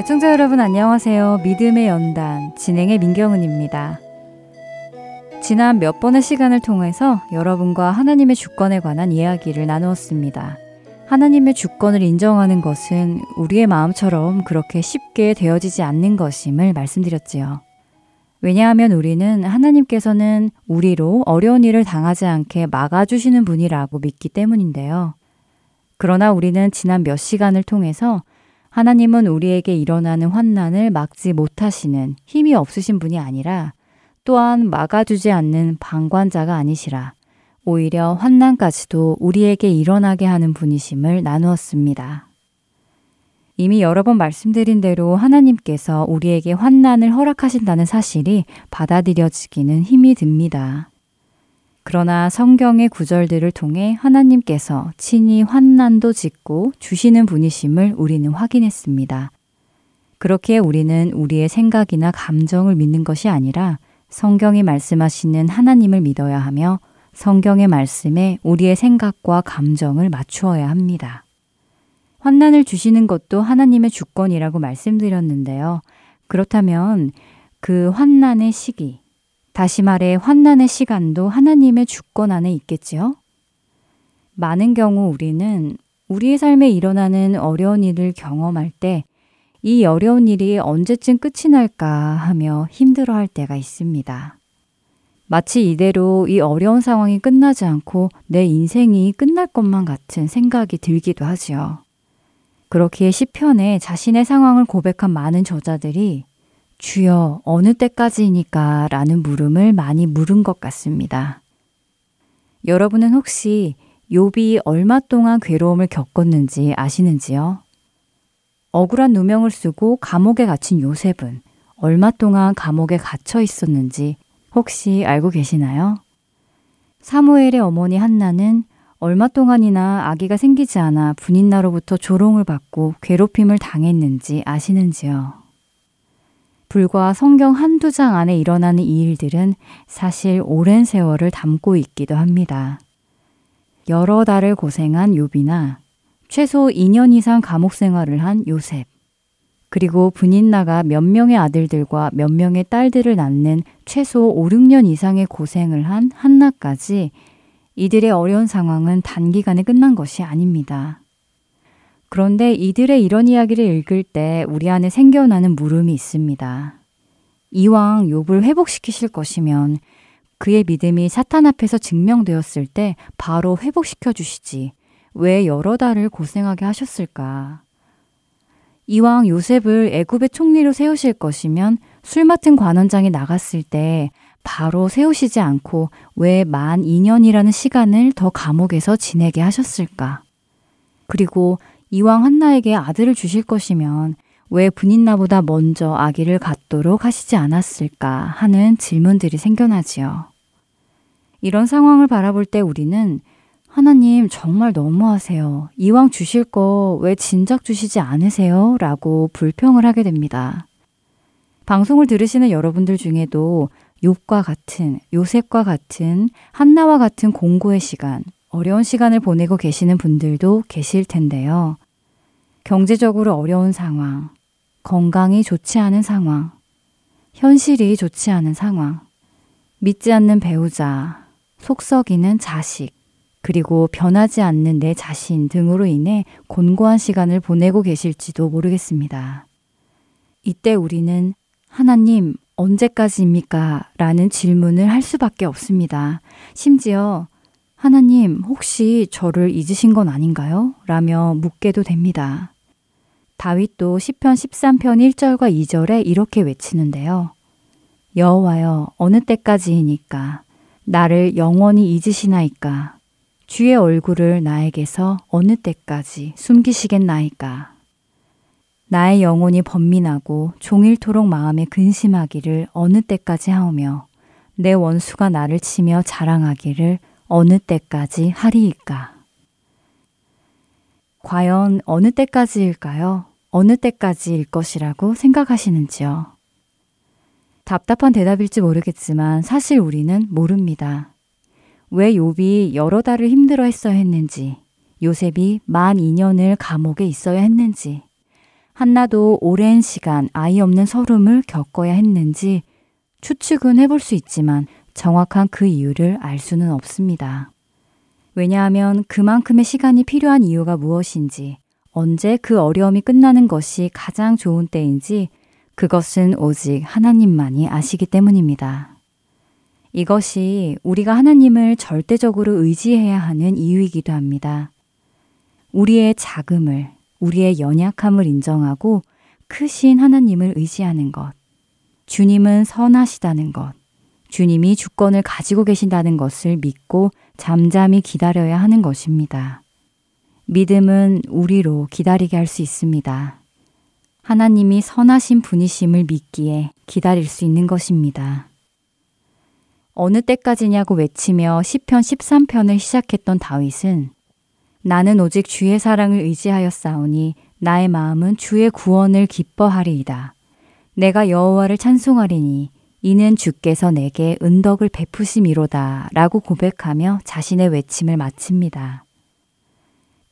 애청자 여러분 안녕하세요. 믿음의 연단 진행의 민경은입니다. 지난 몇 번의 시간을 통해서 여러분과 하나님의 주권에 관한 이야기를 나누었습니다. 하나님의 주권을 인정하는 것은 우리의 마음처럼 그렇게 쉽게 되어지지 않는 것임을 말씀드렸지요. 왜냐하면 우리는 하나님께서는 우리로 어려운 일을 당하지 않게 막아주시는 분이라고 믿기 때문인데요. 그러나 우리는 지난 몇 시간을 통해서 하나님은 우리에게 일어나는 환난을 막지 못하시는 힘이 없으신 분이 아니라 또한 막아주지 않는 방관자가 아니시라 오히려 환난까지도 우리에게 일어나게 하는 분이심을 나누었습니다. 이미 여러 번 말씀드린 대로 하나님께서 우리에게 환난을 허락하신다는 사실이 받아들여지기는 힘이 듭니다. 그러나 성경의 구절들을 통해 하나님께서 친히 환난도 짓고 주시는 분이심을 우리는 확인했습니다. 그렇게 우리는 우리의 생각이나 감정을 믿는 것이 아니라 성경이 말씀하시는 하나님을 믿어야 하며 성경의 말씀에 우리의 생각과 감정을 맞추어야 합니다. 환난을 주시는 것도 하나님의 주권이라고 말씀드렸는데요. 그렇다면 그 환난의 시기, 다시 말해 환난의 시간도 하나님의 주권 안에 있겠지요? 많은 경우 우리는 우리의 삶에 일어나는 어려운 일을 경험할 때 이 어려운 일이 언제쯤 끝이 날까 하며 힘들어 할 때가 있습니다. 마치 이대로 이 어려운 상황이 끝나지 않고 내 인생이 끝날 것만 같은 생각이 들기도 하지요. 그렇기에 시편에 자신의 상황을 고백한 많은 저자들이 주여 어느 때까지이니까 라는 물음을 많이 물은 것 같습니다. 여러분은 혹시 욥이 얼마 동안 괴로움을 겪었는지 아시는지요? 억울한 누명을 쓰고 감옥에 갇힌 요셉은 얼마 동안 감옥에 갇혀 있었는지 혹시 알고 계시나요? 사무엘의 어머니 한나는 얼마 동안이나 아기가 생기지 않아 분인나로부터 조롱을 받고 괴롭힘을 당했는지 아시는지요? 불과 성경 한두 장 안에 일어나는 이 일들은 사실 오랜 세월을 담고 있기도 합니다. 여러 달을 고생한 요비나 최소 2년 이상 감옥 생활을 한 요셉, 그리고 분인 나가 몇 명의 아들들과 몇 명의 딸들을 낳는 최소 5, 6년 이상의 고생을 한 한나까지 이들의 어려운 상황은 단기간에 끝난 것이 아닙니다. 그런데 이들의 이런 이야기를 읽을 때 우리 안에 생겨나는 물음이 있습니다. 이왕 욥을 회복시키실 것이면 그의 믿음이 사탄 앞에서 증명되었을 때 바로 회복시켜 주시지. 왜 여러 달을 고생하게 하셨을까? 이왕 요셉을 애굽의 총리로 세우실 것이면 술 맡은 관원장이 나갔을 때 바로 세우시지 않고 왜 만 2년이라는 시간을 더 감옥에서 지내게 하셨을까? 그리고 이왕 한나에게 아들을 주실 것이면 왜 분인나보다 먼저 아기를 갖도록 하시지 않았을까 하는 질문들이 생겨나지요. 이런 상황을 바라볼 때 우리는 하나님 정말 너무하세요. 이왕 주실 거 왜 진작 주시지 않으세요? 라고 불평을 하게 됩니다. 방송을 들으시는 여러분들 중에도 욥과 같은 요셉과 같은 한나와 같은 공고의 시간, 어려운 시간을 보내고 계시는 분들도 계실 텐데요. 경제적으로 어려운 상황, 건강이 좋지 않은 상황, 현실이 좋지 않은 상황, 믿지 않는 배우자, 속 썩이는 자식, 그리고 변하지 않는 내 자신 등으로 인해 곤고한 시간을 보내고 계실지도 모르겠습니다. 이때 우리는 하나님, 언제까지입니까? 라는 질문을 할 수밖에 없습니다. 심지어 하나님, 혹시 저를 잊으신 건 아닌가요? 라며 묻게도 됩니다. 다윗도 시편 13편 1절과 2절에 이렇게 외치는데요. 여호와여 어느 때까지이니까 나를 영원히 잊으시나이까 주의 얼굴을 나에게서 어느 때까지 숨기시겠나이까 나의 영혼이 번민하고 종일토록 마음에 근심하기를 어느 때까지 하오며 내 원수가 나를 치며 자랑하기를 어느 때까지 하리이까 과연 어느 때까지일까요? 어느 때까지일 것이라고 생각하시는지요? 답답한 대답일지 모르겠지만 사실 우리는 모릅니다. 왜 욥이 여러 달을 힘들어 했어야 했는지, 요셉이 만 2년을 감옥에 있어야 했는지, 한나도 오랜 시간 아이 없는 서름을 겪어야 했는지 추측은 해볼 수 있지만 정확한 그 이유를 알 수는 없습니다. 왜냐하면 그만큼의 시간이 필요한 이유가 무엇인지, 언제 그 어려움이 끝나는 것이 가장 좋은 때인지 그것은 오직 하나님만이 아시기 때문입니다. 이것이 우리가 하나님을 절대적으로 의지해야 하는 이유이기도 합니다. 우리의 자금을, 우리의 연약함을 인정하고 크신 하나님을 의지하는 것, 주님은 선하시다는 것, 주님이 주권을 가지고 계신다는 것을 믿고 잠잠히 기다려야 하는 것입니다. 믿음은 우리로 기다리게 할 수 있습니다. 하나님이 선하신 분이심을 믿기에 기다릴 수 있는 것입니다. 어느 때까지냐고 외치며 시편 13편을 시작했던 다윗은 나는 오직 주의 사랑을 의지하여 싸우니 나의 마음은 주의 구원을 기뻐하리이다. 내가 여호와를 찬송하리니 이는 주께서 내게 은덕을 베푸심이로다 라고 고백하며 자신의 외침을 마칩니다.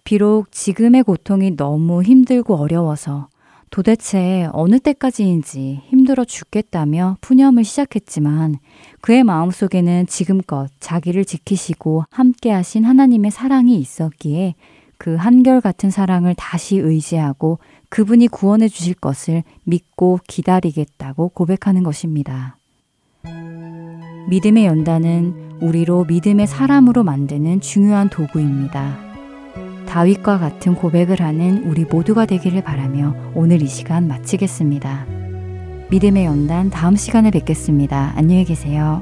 비록 지금의 고통이 너무 힘들고 어려워서 도대체 어느 때까지인지 힘들어 죽겠다며 푸념을 시작했지만 그의 마음속에는 지금껏 자기를 지키시고 함께 하신 하나님의 사랑이 있었기에 그 한결같은 사랑을 다시 의지하고 그분이 구원해 주실 것을 믿고 기다리겠다고 고백하는 것입니다. 믿음의 연단은 우리로 믿음의 사람으로 만드는 중요한 도구입니다. 다윗과 같은 고백을 하는 우리 모두가 되기를 바라며 오늘 이 시간 마치겠습니다. 믿음의 연단 다음 시간에 뵙겠습니다. 안녕히 계세요.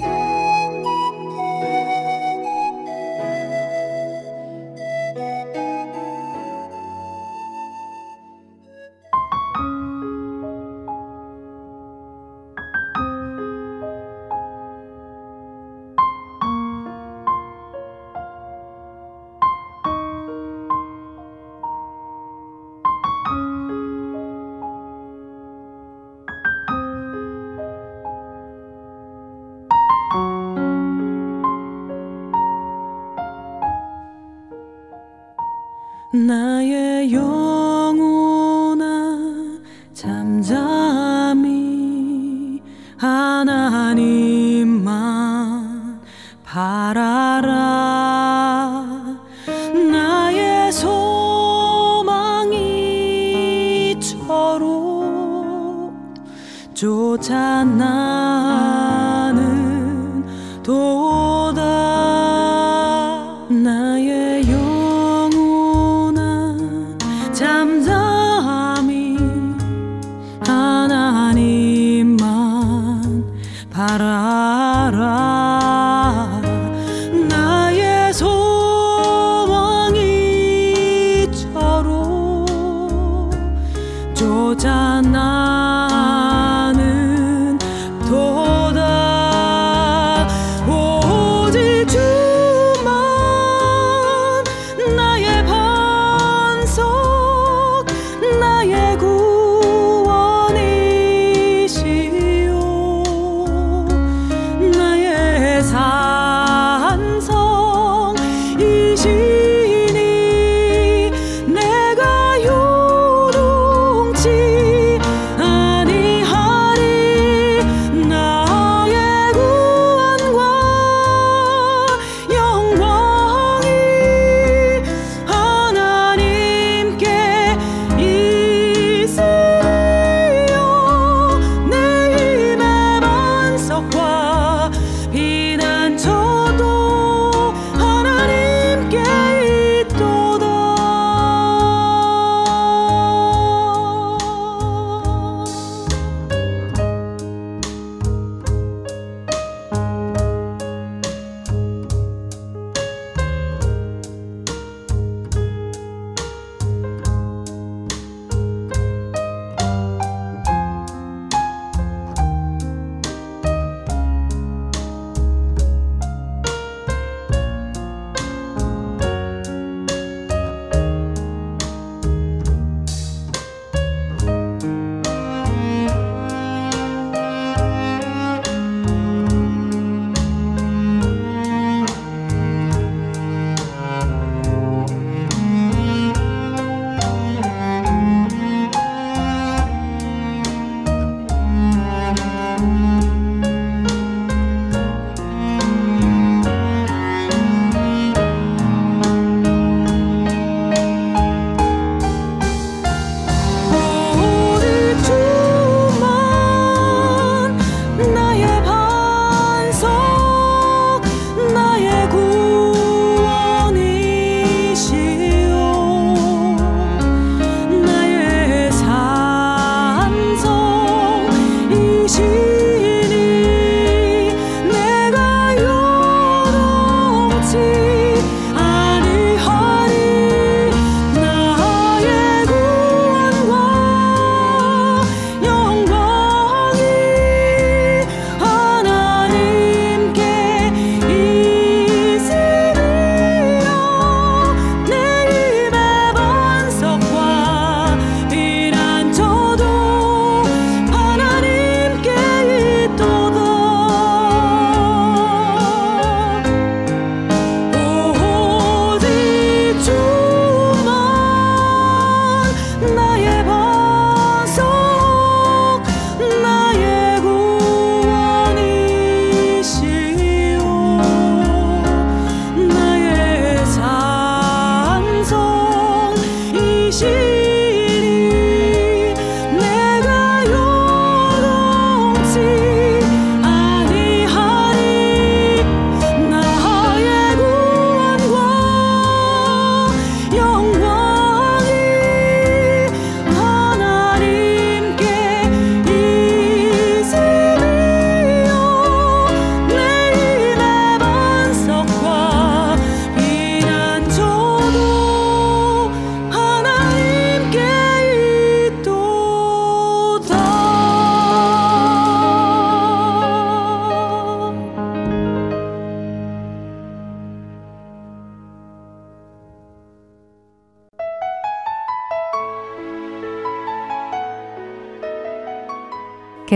오직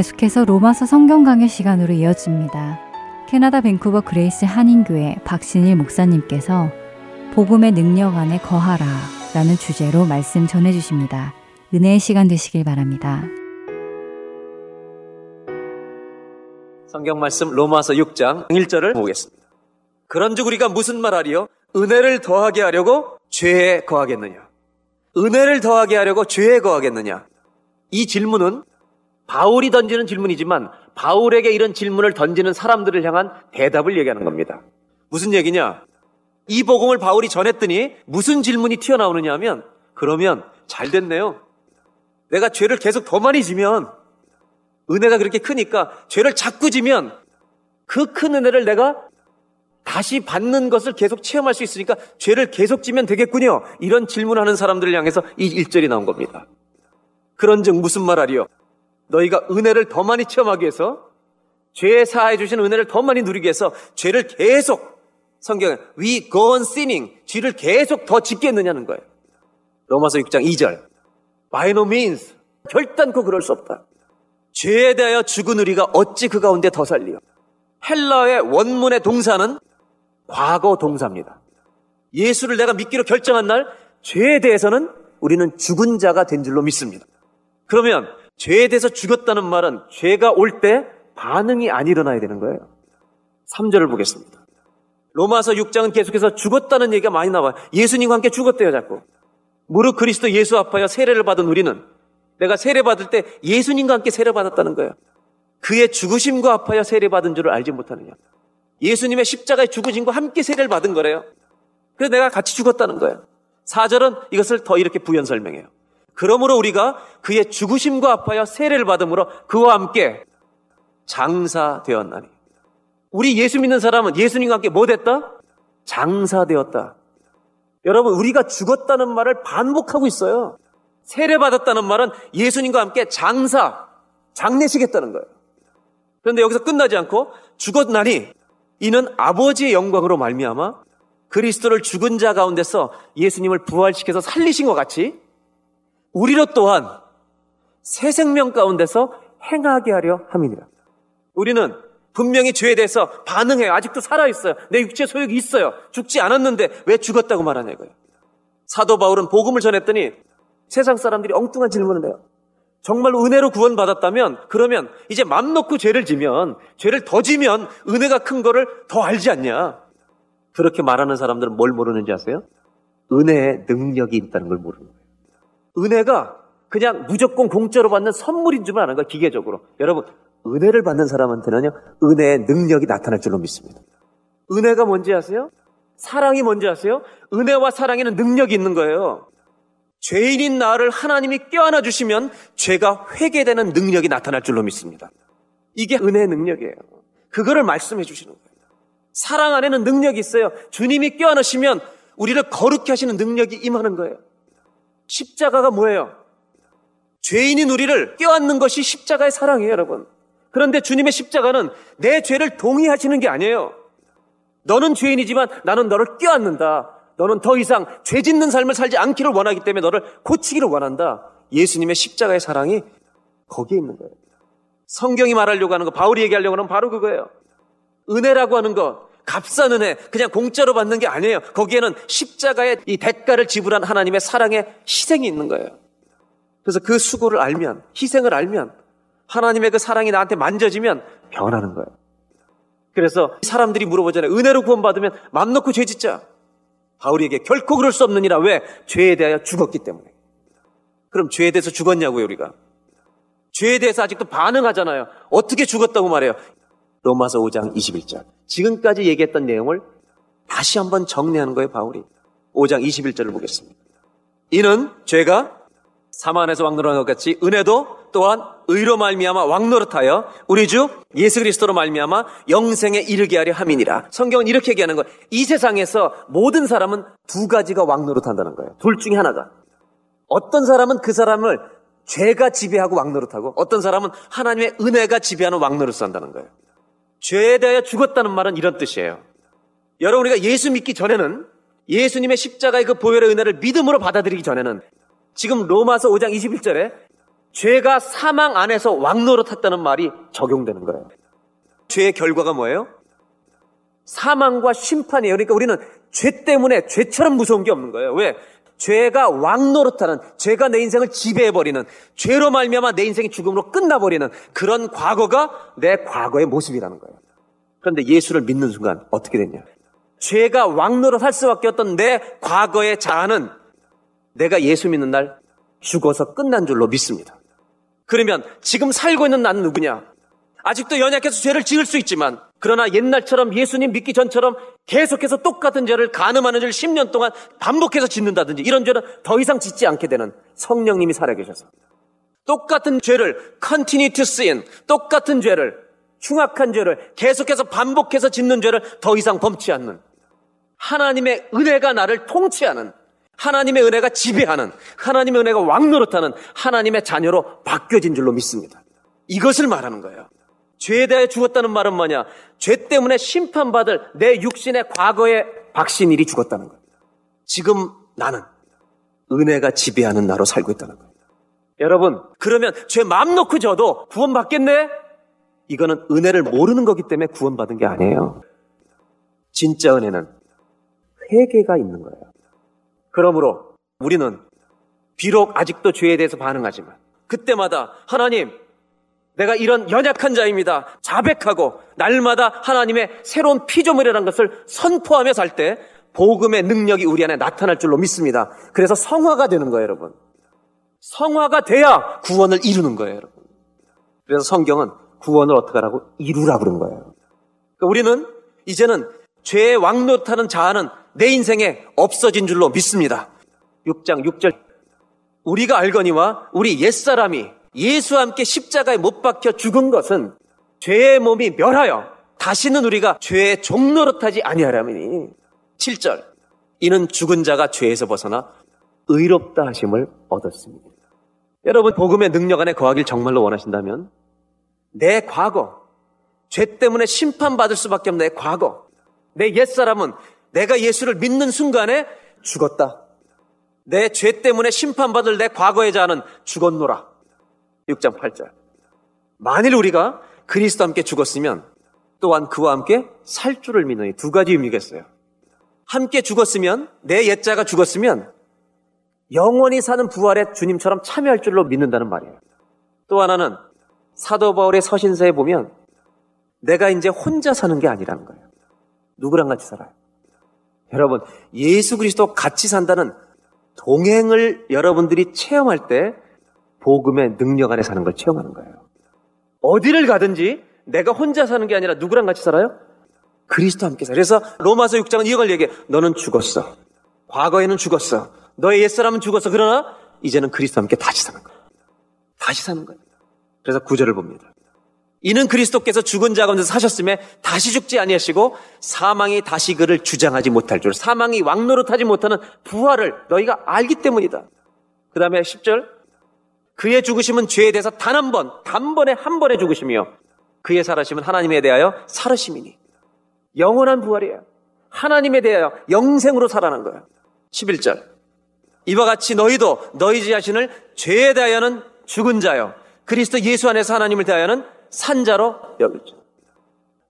계속해서 로마서 성경 강의 시간으로 이어집니다. 캐나다 밴쿠버 그레이스 한인교회 박신일 목사님께서 복음의 능력 안에 거하라 라는 주제로 말씀 전해 주십니다. 은혜의 시간 되시길 바랍니다. 성경 말씀 로마서 6장 1절을 보겠습니다. 그런즉 우리가 무슨 말하리요? 은혜를 더하게 하려고 죄에 거하겠느냐? 은혜를 더하게 하려고 죄에 거하겠느냐? 이 질문은 바울이 던지는 질문이지만 바울에게 이런 질문을 던지는 사람들을 향한 대답을 얘기하는 겁니다. 무슨 얘기냐? 이 복음을 바울이 전했더니 무슨 질문이 튀어나오느냐 하면 그러면 잘 됐네요. 내가 죄를 계속 더 많이 지면 은혜가 그렇게 크니까 죄를 자꾸 지면 그 큰 은혜를 내가 다시 받는 것을 계속 체험할 수 있으니까 죄를 계속 지면 되겠군요. 이런 질문하는 사람들을 향해서 이 일절이 나온 겁니다. 그런즉 무슨 말하리요? 너희가 은혜를 더 많이 체험하기 위해서 죄 사해 주신 은혜를 더 많이 누리기 위해서 죄를 계속 성경에 we go on sinning 죄를 계속 더 짓겠느냐는 거예요. 로마서 6장 2절 by no means 결단코 그럴 수 없다. 죄에 대하여 죽은 우리가 어찌 그 가운데 더 살리요. 헬라의 원문의 동사는 과거 동사입니다. 예수를 내가 믿기로 결정한 날 죄에 대해서는 우리는 죽은 자가 된 줄로 믿습니다. 그러면 죄에 대해서 죽었다는 말은 죄가 올 때 반응이 안 일어나야 되는 거예요. 3절을 보겠습니다. 로마서 6장은 계속해서 죽었다는 얘기가 많이 나와요. 예수님과 함께 죽었대요, 자꾸. 무릇 그리스도 예수 아파여 세례를 받은 우리는 내가 세례 받을 때 예수님과 함께 세례 받았다는 거예요. 그의 죽으심과 아파여 세례 받은 줄을 알지 못하느냐. 예수님의 십자가의 죽으심과 함께 세례를 받은 거래요. 그래서 내가 같이 죽었다는 거예요. 4절은 이것을 더 이렇게 부연 설명해요. 그러므로 우리가 그의 죽으심과 아파여 세례를 받음으로 그와 함께 장사되었나니. 우리 예수 믿는 사람은 예수님과 함께 뭐 됐다? 장사되었다. 여러분, 우리가 죽었다는 말을 반복하고 있어요. 세례받았다는 말은 예수님과 함께 장사, 장례시겠다는 거예요. 그런데 여기서 끝나지 않고 죽었나니 이는 아버지의 영광으로 말미암아 그리스도를 죽은 자 가운데서 예수님을 부활시켜서 살리신 것 같이 우리로 또한 새 생명 가운데서 행하게 하려 함이니라. 우리는 분명히 죄에 대해서 반응해요. 아직도 살아있어요. 내 육체 소욕이 있어요. 죽지 않았는데 왜 죽었다고 말하냐 이거예요. 사도 바울은 복음을 전했더니 세상 사람들이 엉뚱한 질문을 해요. 정말 은혜로 구원받았다면 그러면 이제 맘 놓고 죄를 지면 죄를 더 지면 은혜가 큰 거를 더 알지 않냐. 그렇게 말하는 사람들은 뭘 모르는지 아세요? 은혜의 능력이 있다는 걸 모르는 거예요. 은혜가 그냥 무조건 공짜로 받는 선물인 줄만 아는 거예요. 기계적으로. 여러분 은혜를 받는 사람한테는요 은혜의 능력이 나타날 줄로 믿습니다. 은혜가 뭔지 아세요? 사랑이 뭔지 아세요? 은혜와 사랑에는 능력이 있는 거예요. 죄인인 나를 하나님이 껴안아 주시면 죄가 회개되는 능력이 나타날 줄로 믿습니다. 이게 은혜의 능력이에요. 그거를 말씀해 주시는 거예요. 사랑 안에는 능력이 있어요. 주님이 껴안으시면 우리를 거룩히 하시는 능력이 임하는 거예요. 십자가가 뭐예요? 죄인인 우리를 껴안는 것이 십자가의 사랑이에요, 여러분. 그런데 주님의 십자가는 내 죄를 동의하시는 게 아니에요. 너는 죄인이지만 나는 너를 껴안는다. 너는 더 이상 죄 짓는 삶을 살지 않기를 원하기 때문에 너를 고치기를 원한다. 예수님의 십자가의 사랑이 거기에 있는 거예요. 성경이 말하려고 하는 거, 바울이 얘기하려고 하는 건 바로 그거예요. 은혜라고 하는 것, 값싼 은혜, 그냥 공짜로 받는 게 아니에요. 거기에는 십자가의 이 대가를 지불한 하나님의 사랑의 희생이 있는 거예요. 그래서 그 수고를 알면, 희생을 알면, 하나님의 그 사랑이 나한테 만져지면 변하는 거예요. 그래서 사람들이 물어보잖아요. 은혜로 구원받으면 맘 놓고 죄 짓자. 바울에게 결코 그럴 수 없느니라. 왜? 죄에 대하여 죽었기 때문에. 그럼 죄에 대해서 죽었냐고요, 우리가. 죄에 대해서 아직도 반응하잖아요. 어떻게 죽었다고 말해요? 로마서 5장 21절. 지금까지 얘기했던 내용을 다시 한번 정리하는 거예요, 바울이. 5장 21절을 보겠습니다. 이는 죄가 사만에서 왕노릇한 것 같이 은혜도 또한 의로 말미암아 왕노릇하여 우리 주 예수 그리스도로 말미암아 영생에 이르게 하려 함이니라. 성경은 이렇게 얘기하는 거예요. 이 세상에서 모든 사람은 두 가지가 왕노릇한다는 거예요. 둘 중에 하나가. 어떤 사람은 그 사람을 죄가 지배하고 왕노릇하고 어떤 사람은 하나님의 은혜가 지배하는 왕노릇을 한다는 거예요. 죄에 대하여 죽었다는 말은 이런 뜻이에요. 여러분 우리가 예수 믿기 전에는 예수님의 십자가의 그 보혈의 은혜를 믿음으로 받아들이기 전에는 지금 로마서 5장 21절에 죄가 사망 안에서 왕노릇했다는 말이 적용되는 거예요. 죄의 결과가 뭐예요? 사망과 심판이에요. 그러니까 우리는 죄 때문에 죄처럼 무서운 게 없는 거예요. 왜? 죄가 왕노릇하는 죄가 내 인생을 지배해버리는 죄로 말미암아 내 인생이 죽음으로 끝나버리는 그런 과거가 내 과거의 모습이라는 거예요. 그런데 예수를 믿는 순간 어떻게 됐냐? 죄가 왕노릇할 수밖에 없던 내 과거의 자아는 내가 예수 믿는 날 죽어서 끝난 줄로 믿습니다. 그러면 지금 살고 있는 나는 누구냐? 아직도 연약해서 죄를 지을 수 있지만 그러나 옛날처럼 예수님 믿기 전처럼 계속해서 똑같은 죄를 가늠하는 죄를 10년 동안 반복해서 짓는다든지 이런 죄는 더 이상 짓지 않게 되는 성령님이 살아계셔서 똑같은 죄를 continue to sin 똑같은 죄를 흉악한 죄를 계속해서 반복해서 짓는 죄를 더 이상 범치 않는 하나님의 은혜가 나를 통치하는 하나님의 은혜가 지배하는 하나님의 은혜가 왕노릇하는 하나님의 자녀로 바뀌어진 줄로 믿습니다. 이것을 말하는 거예요. 죄에 대해 죽었다는 말은 뭐냐? 죄 때문에 심판받을 내 육신의 과거의 박신일이 죽었다는 거예요. 지금 나는 은혜가 지배하는 나로 살고 있다는 거예요. 여러분, 그러면 죄 마음 놓고 져도 구원받겠네? 이거는 은혜를 모르는 거기 때문에 구원받은 게 아니에요. 진짜 은혜는 회개가 있는 거예요. 그러므로 우리는 비록 아직도 죄에 대해서 반응하지만 그때마다 하나님 내가 이런 연약한 자입니다. 자백하고 날마다 하나님의 새로운 피조물이라는 것을 선포하며 살 때 복음의 능력이 우리 안에 나타날 줄로 믿습니다. 그래서 성화가 되는 거예요, 여러분. 성화가 돼야 구원을 이루는 거예요, 여러분. 그래서 성경은 구원을 어떻게 하라고 이루라 그런 거예요. 그러니까 우리는 이제는 죄의 왕노릇하는 자아는 내 인생에 없어진 줄로 믿습니다. 6장 6절 우리가 알거니와 우리 옛사람이 예수와 함께 십자가에 못 박혀 죽은 것은 죄의 몸이 멸하여 다시는 우리가 죄의 종노릇하지 아니하라니 7절 이는 죽은 자가 죄에서 벗어나 의롭다 하심을 얻었습니다. 여러분 복음의 능력 안에 거하길 정말로 원하신다면 내 과거 죄 때문에 심판받을 수밖에 없는 내 과거 내 옛사람은 내가 예수를 믿는 순간에 죽었다. 내 죄 때문에 심판받을 내 과거의 자는 죽었노라. 6장 8절. 만일 우리가 그리스도 함께 죽었으면 또한 그와 함께 살 줄을 믿으니 두 가지 의미겠어요. 함께 죽었으면 내 옛자가 죽었으면 영원히 사는 부활에 주님처럼 참여할 줄로 믿는다는 말이에요. 또 하나는 사도 바울의 서신서에 보면 내가 이제 혼자 사는 게 아니라는 거예요. 누구랑 같이 살아요? 여러분, 예수 그리스도 같이 산다는 동행을 여러분들이 체험할 때 복음의 능력 안에 사는 걸 체험하는 거예요. 어디를 가든지 내가 혼자 사는 게 아니라 누구랑 같이 살아요? 그리스도 함께 살아요. 그래서 로마서 6장은 이걸 얘기해. 너는 죽었어. 과거에는 죽었어. 너의 옛사람은 죽었어. 그러나 이제는 그리스도 함께 다시 사는 거예요. 다시 사는 거예요. 그래서 구절을 봅니다. 이는 그리스도께서 죽은 자 가운데 사셨음에 다시 죽지 아니하시고 사망이 다시 그를 주장하지 못할 줄 사망이 왕노릇하지 못하는 부활을 너희가 알기 때문이다. 그 다음에 10절 그의 죽으심은 죄에 대해서 단 한 번, 단번에 한 번에 죽으시며 그의 살아심은 하나님에 대하여 살으심이니 영원한 부활이에요. 하나님에 대하여 영생으로 살아난 거예요. 11절 이와 같이 너희도 너희 자신을 죄에 대하여는 죽은 자요 그리스도 예수 안에서 하나님을 대하여는 산자로 여기죠.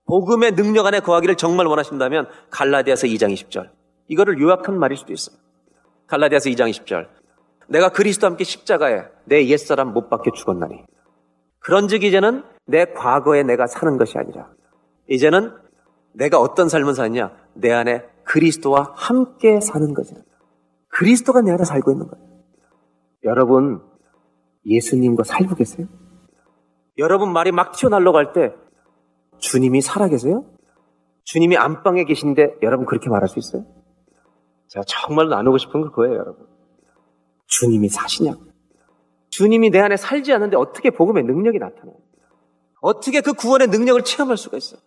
복음의 능력 안에 거하기를 정말 원하신다면 갈라디아서 2장 20절. 이거를 요약한 말일 수도 있어요. 갈라디아서 2장 20절. 내가 그리스도 함께 십자가에 내 옛사람 못 박혀 죽었나니. 그런즉 이제는 내 과거에 내가 사는 것이 아니라 이제는 내가 어떤 삶을 사느냐? 내 안에 그리스도와 함께 사는 거지. 그리스도가 내 안에 살고 있는 거예요. 여러분 예수님과 살고 계세요? 여러분 말이 막 튀어나오려고 할때 주님이 살아계세요? 주님이 안방에 계신데 여러분 그렇게 말할 수 있어요? 제가 정말 나누고 싶은 건 그거예요, 여러분. 주님이 사시냐고. 주님이 내 안에 살지 않는데 어떻게 복음의 능력이 나타나요? 어떻게 그 구원의 능력을 체험할 수가 있어요?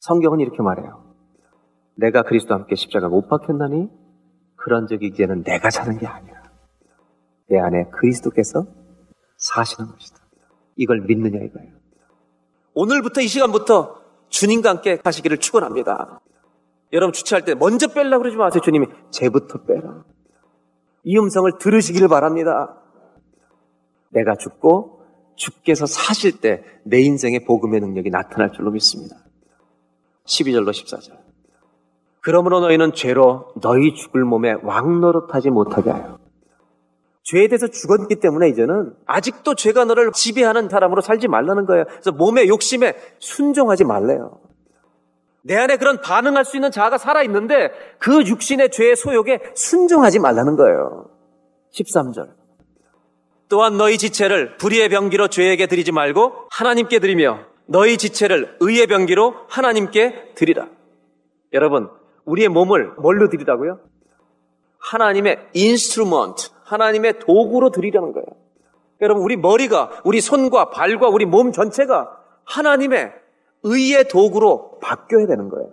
성경은 이렇게 말해요. 내가 그리스도와 함께 십자가 못 박혔나니 그런 적이 이제는 내가 사는 게 아니라 내 안에 그리스도께서 사시는 것이다. 이걸 믿느냐 이거예요. 오늘부터 이 시간부터 주님과 함께 가시기를 축원합니다. 여러분 주차할 때 먼저 뺄라 그러지 마세요. 주님이 쟤부터 빼라. 이 음성을 들으시기를 바랍니다. 내가 죽고 주께서 사실 때 내 인생의 복음의 능력이 나타날 줄로 믿습니다. 12절로 14절. 그러므로 너희는 죄로 너희 죽을 몸에 왕 노릇하지 못하게 하여. 죄에 대해서 죽었기 때문에 이제는 아직도 죄가 너를 지배하는 사람으로 살지 말라는 거예요. 그래서 몸의 욕심에 순종하지 말래요. 내 안에 그런 반응할 수 있는 자아가 살아있는데 그 육신의 죄의 소욕에 순종하지 말라는 거예요. 13절. 또한 너희 지체를 불의의 병기로 죄에게 드리지 말고 하나님께 드리며 너희 지체를 의의 병기로 하나님께 드리라. 여러분, 우리의 몸을 뭘로 드리라고요? 하나님의 instrument, 하나님의 도구로 드리라는 거예요. 여러분, 우리 머리가, 우리 손과 발과 우리 몸 전체가 하나님의 의의 도구로 바뀌어야 되는 거예요.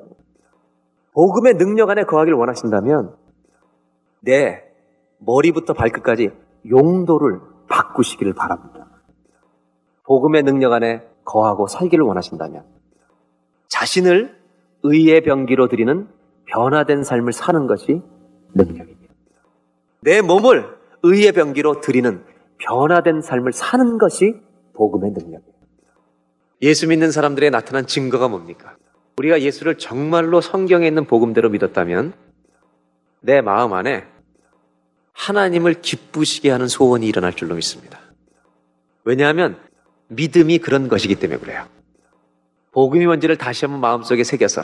복음의 능력 안에 거하길 원하신다면 내 머리부터 발끝까지 용도를 바꾸시기를 바랍니다. 복음의 능력 안에 거하고 살기를 원하신다면 자신을 의의 병기로 드리는 변화된 삶을 사는 것이 능력입니다. 내 몸을 의의 병기로 드리는 변화된 삶을 사는 것이 복음의 능력이에요. 예수 믿는 사람들의 나타난 증거가 뭡니까? 우리가 예수를 정말로 성경에 있는 복음대로 믿었다면 내 마음 안에 하나님을 기쁘시게 하는 소원이 일어날 줄로 믿습니다. 왜냐하면 믿음이 그런 것이기 때문에 그래요. 복음이 뭔지를 다시 한번 마음속에 새겨서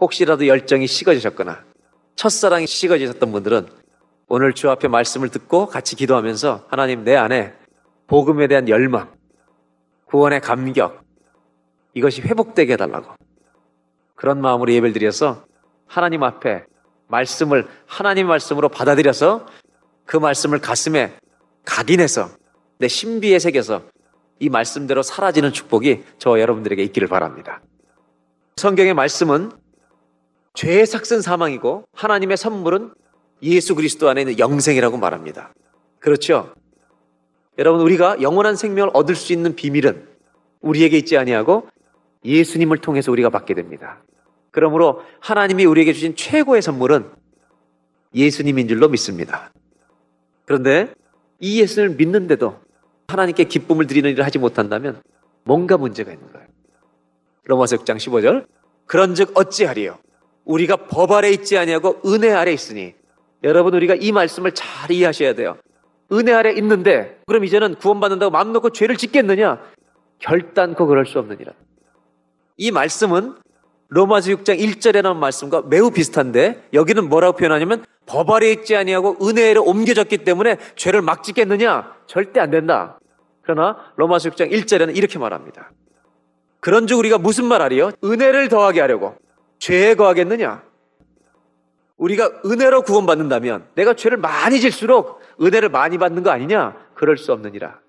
혹시라도 열정이 식어지셨거나 첫사랑이 식어지셨던 분들은 오늘 주 앞에 말씀을 듣고 같이 기도하면서 하나님 내 안에 복음에 대한 열망, 구원의 감격, 이것이 회복되게 해달라고. 그런 마음으로 예배를 드려서 하나님 앞에 말씀을 하나님 말씀으로 받아들여서 그 말씀을 가슴에 각인해서 내 신비에 새겨서 이 말씀대로 사라지는 축복이 저 여러분들에게 있기를 바랍니다. 성경의 말씀은 죄의 삭슨 사망이고 하나님의 선물은 예수 그리스도 안에 있는 영생이라고 말합니다. 그렇죠? 여러분 우리가 영원한 생명을 얻을 수 있는 비밀은 우리에게 있지 아니하고 예수님을 통해서 우리가 받게 됩니다. 그러므로 하나님이 우리에게 주신 최고의 선물은 예수님인 줄로 믿습니다. 그런데 이 예수를 믿는데도 하나님께 기쁨을 드리는 일을 하지 못한다면 뭔가 문제가 있는 거예요. 로마서 6장 15절 그런즉 어찌하리요 우리가 법 아래 있지 아니하고 은혜 아래 있으니 여러분 우리가 이 말씀을 잘 이해하셔야 돼요. 은혜 아래 있는데 그럼 이제는 구원받는다고 마음 놓고 죄를 짓겠느냐? 결단코 그럴 수 없느니라. 이 말씀은 로마서 6장 1절에 나온 말씀과 매우 비슷한데 여기는 뭐라고 표현하냐면 법 아래 있지 아니하고 은혜로 옮겨졌기 때문에 죄를 막 짓겠느냐? 절대 안 된다. 그러나 로마서 6장 1절에는 이렇게 말합니다. 그런즉 우리가 무슨 말 하리요? 은혜를 더하게 하려고 죄에 거하겠느냐? 우리가 은혜로 구원받는다면 내가 죄를 많이 질수록 은혜를 많이 받는 거 아니냐? 그럴 수 없느니라.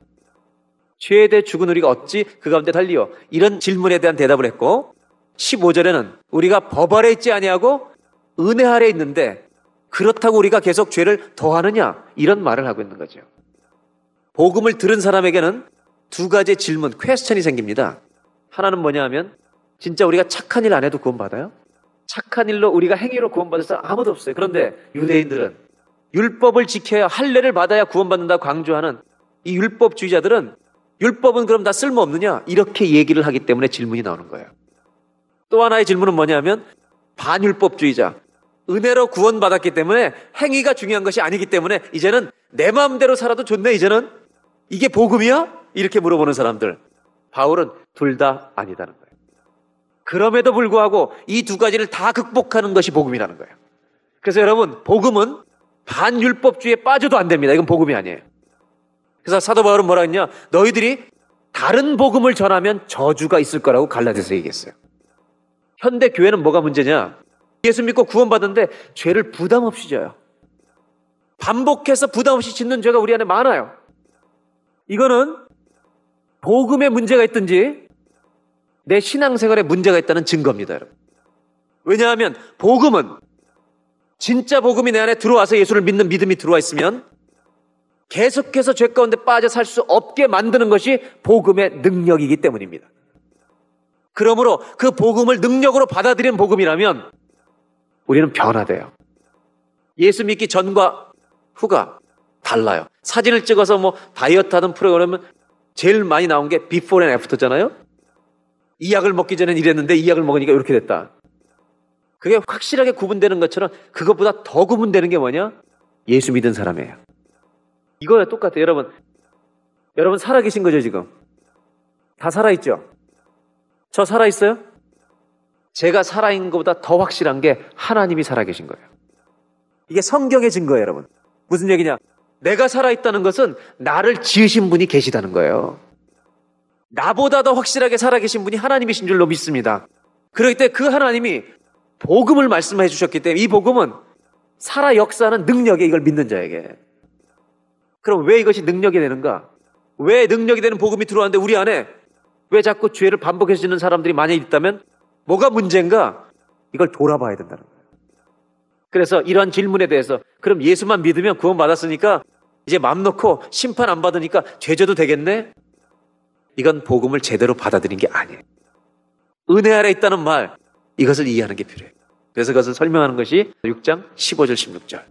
대해 죽은 우리가 어찌 그 가운데 달리요? 이런 질문에 대한 대답을 했고 15절에는 우리가 법 아래 있지 아니하고 은혜 아래 있는데 그렇다고 우리가 계속 죄를 더하느냐? 이런 말을 하고 있는 거죠. 복음을 들은 사람에게는 두 가지 질문, 퀘스천이 생깁니다. 하나는 뭐냐 하면 진짜 우리가 착한 일 안 해도 구원받아요? 착한 일로 우리가 행위로 구원받을 사람 아무도 없어요. 그런데 유대인들은 율법을 지켜야 할례를 받아야 구원받는다고 강조하는 이 율법주의자들은 율법은 그럼 다 쓸모없느냐? 이렇게 얘기를 하기 때문에 질문이 나오는 거예요. 또 하나의 질문은 뭐냐면 반율법주의자. 은혜로 구원받았기 때문에 행위가 중요한 것이 아니기 때문에 이제는 내 마음대로 살아도 좋네, 이제는. 이게 복음이야? 이렇게 물어보는 사람들. 바울은 둘 다 아니다는 거예요. 그럼에도 불구하고 이 두 가지를 다 극복하는 것이 복음이라는 거예요. 그래서 여러분, 복음은 반율법주의에 빠져도 안 됩니다. 이건 복음이 아니에요. 그래서 사도 바울은 뭐라 했냐? 너희들이 다른 복음을 전하면 저주가 있을 거라고 갈라디아서 얘기했어요. 현대 교회는 뭐가 문제냐? 예수 믿고 구원받는데 죄를 부담 없이 져요. 반복해서 부담 없이 짓는 죄가 우리 안에 많아요. 이거는 복음에 문제가 있든지 내 신앙생활에 문제가 있다는 증거입니다, 여러분. 왜냐하면 복음은 진짜 복음이 내 안에 들어와서 예수를 믿는 믿음이 들어와 있으면 계속해서 죄 가운데 빠져 살 수 없게 만드는 것이 복음의 능력이기 때문입니다. 그러므로 그 복음을 능력으로 받아들이는 복음이라면 우리는 변화돼요. 예수 믿기 전과 후가 달라요. 사진을 찍어서 뭐 다이어트 하는 프로그램은 제일 많이 나온 게 before and after잖아요. 이 약을 먹기 전엔 이랬는데 이 약을 먹으니까 이렇게 됐다. 그게 확실하게 구분되는 것처럼 그것보다 더 구분되는 게 뭐냐? 예수 믿은 사람이에요. 이거야 똑같아요. 여러분, 여러분 살아계신 거죠, 지금? 다 살아있죠? 저 살아있어요? 제가 살아있는 것보다 더 확실한 게 하나님이 살아계신 거예요. 이게 성경의 증거예요, 여러분. 무슨 얘기냐? 내가 살아있다는 것은 나를 지으신 분이 계시다는 거예요. 나보다 더 확실하게 살아계신 분이 하나님이신 줄로 믿습니다. 그렇기 때문에 그 하나님이 복음을 말씀해 주셨기 때문에 이 복음은 살아 역사하는 능력에 이걸 믿는 자에게. 그럼 왜 이것이 능력이 되는가? 왜 능력이 되는 복음이 들어왔는데 우리 안에 왜 자꾸 죄를 반복해서 짓는 사람들이 많이 있다면 뭐가 문제인가? 이걸 돌아봐야 된다는 거예요. 그래서 이러한 질문에 대해서 그럼 예수만 믿으면 구원 받았으니까 이제 맘 놓고 심판 안 받으니까 죄져도 되겠네? 이건 복음을 제대로 받아들인 게 아니에요. 은혜 아래 있다는 말, 이것을 이해하는 게 필요해요. 그래서 그것을 설명하는 것이 6장 15절, 16절.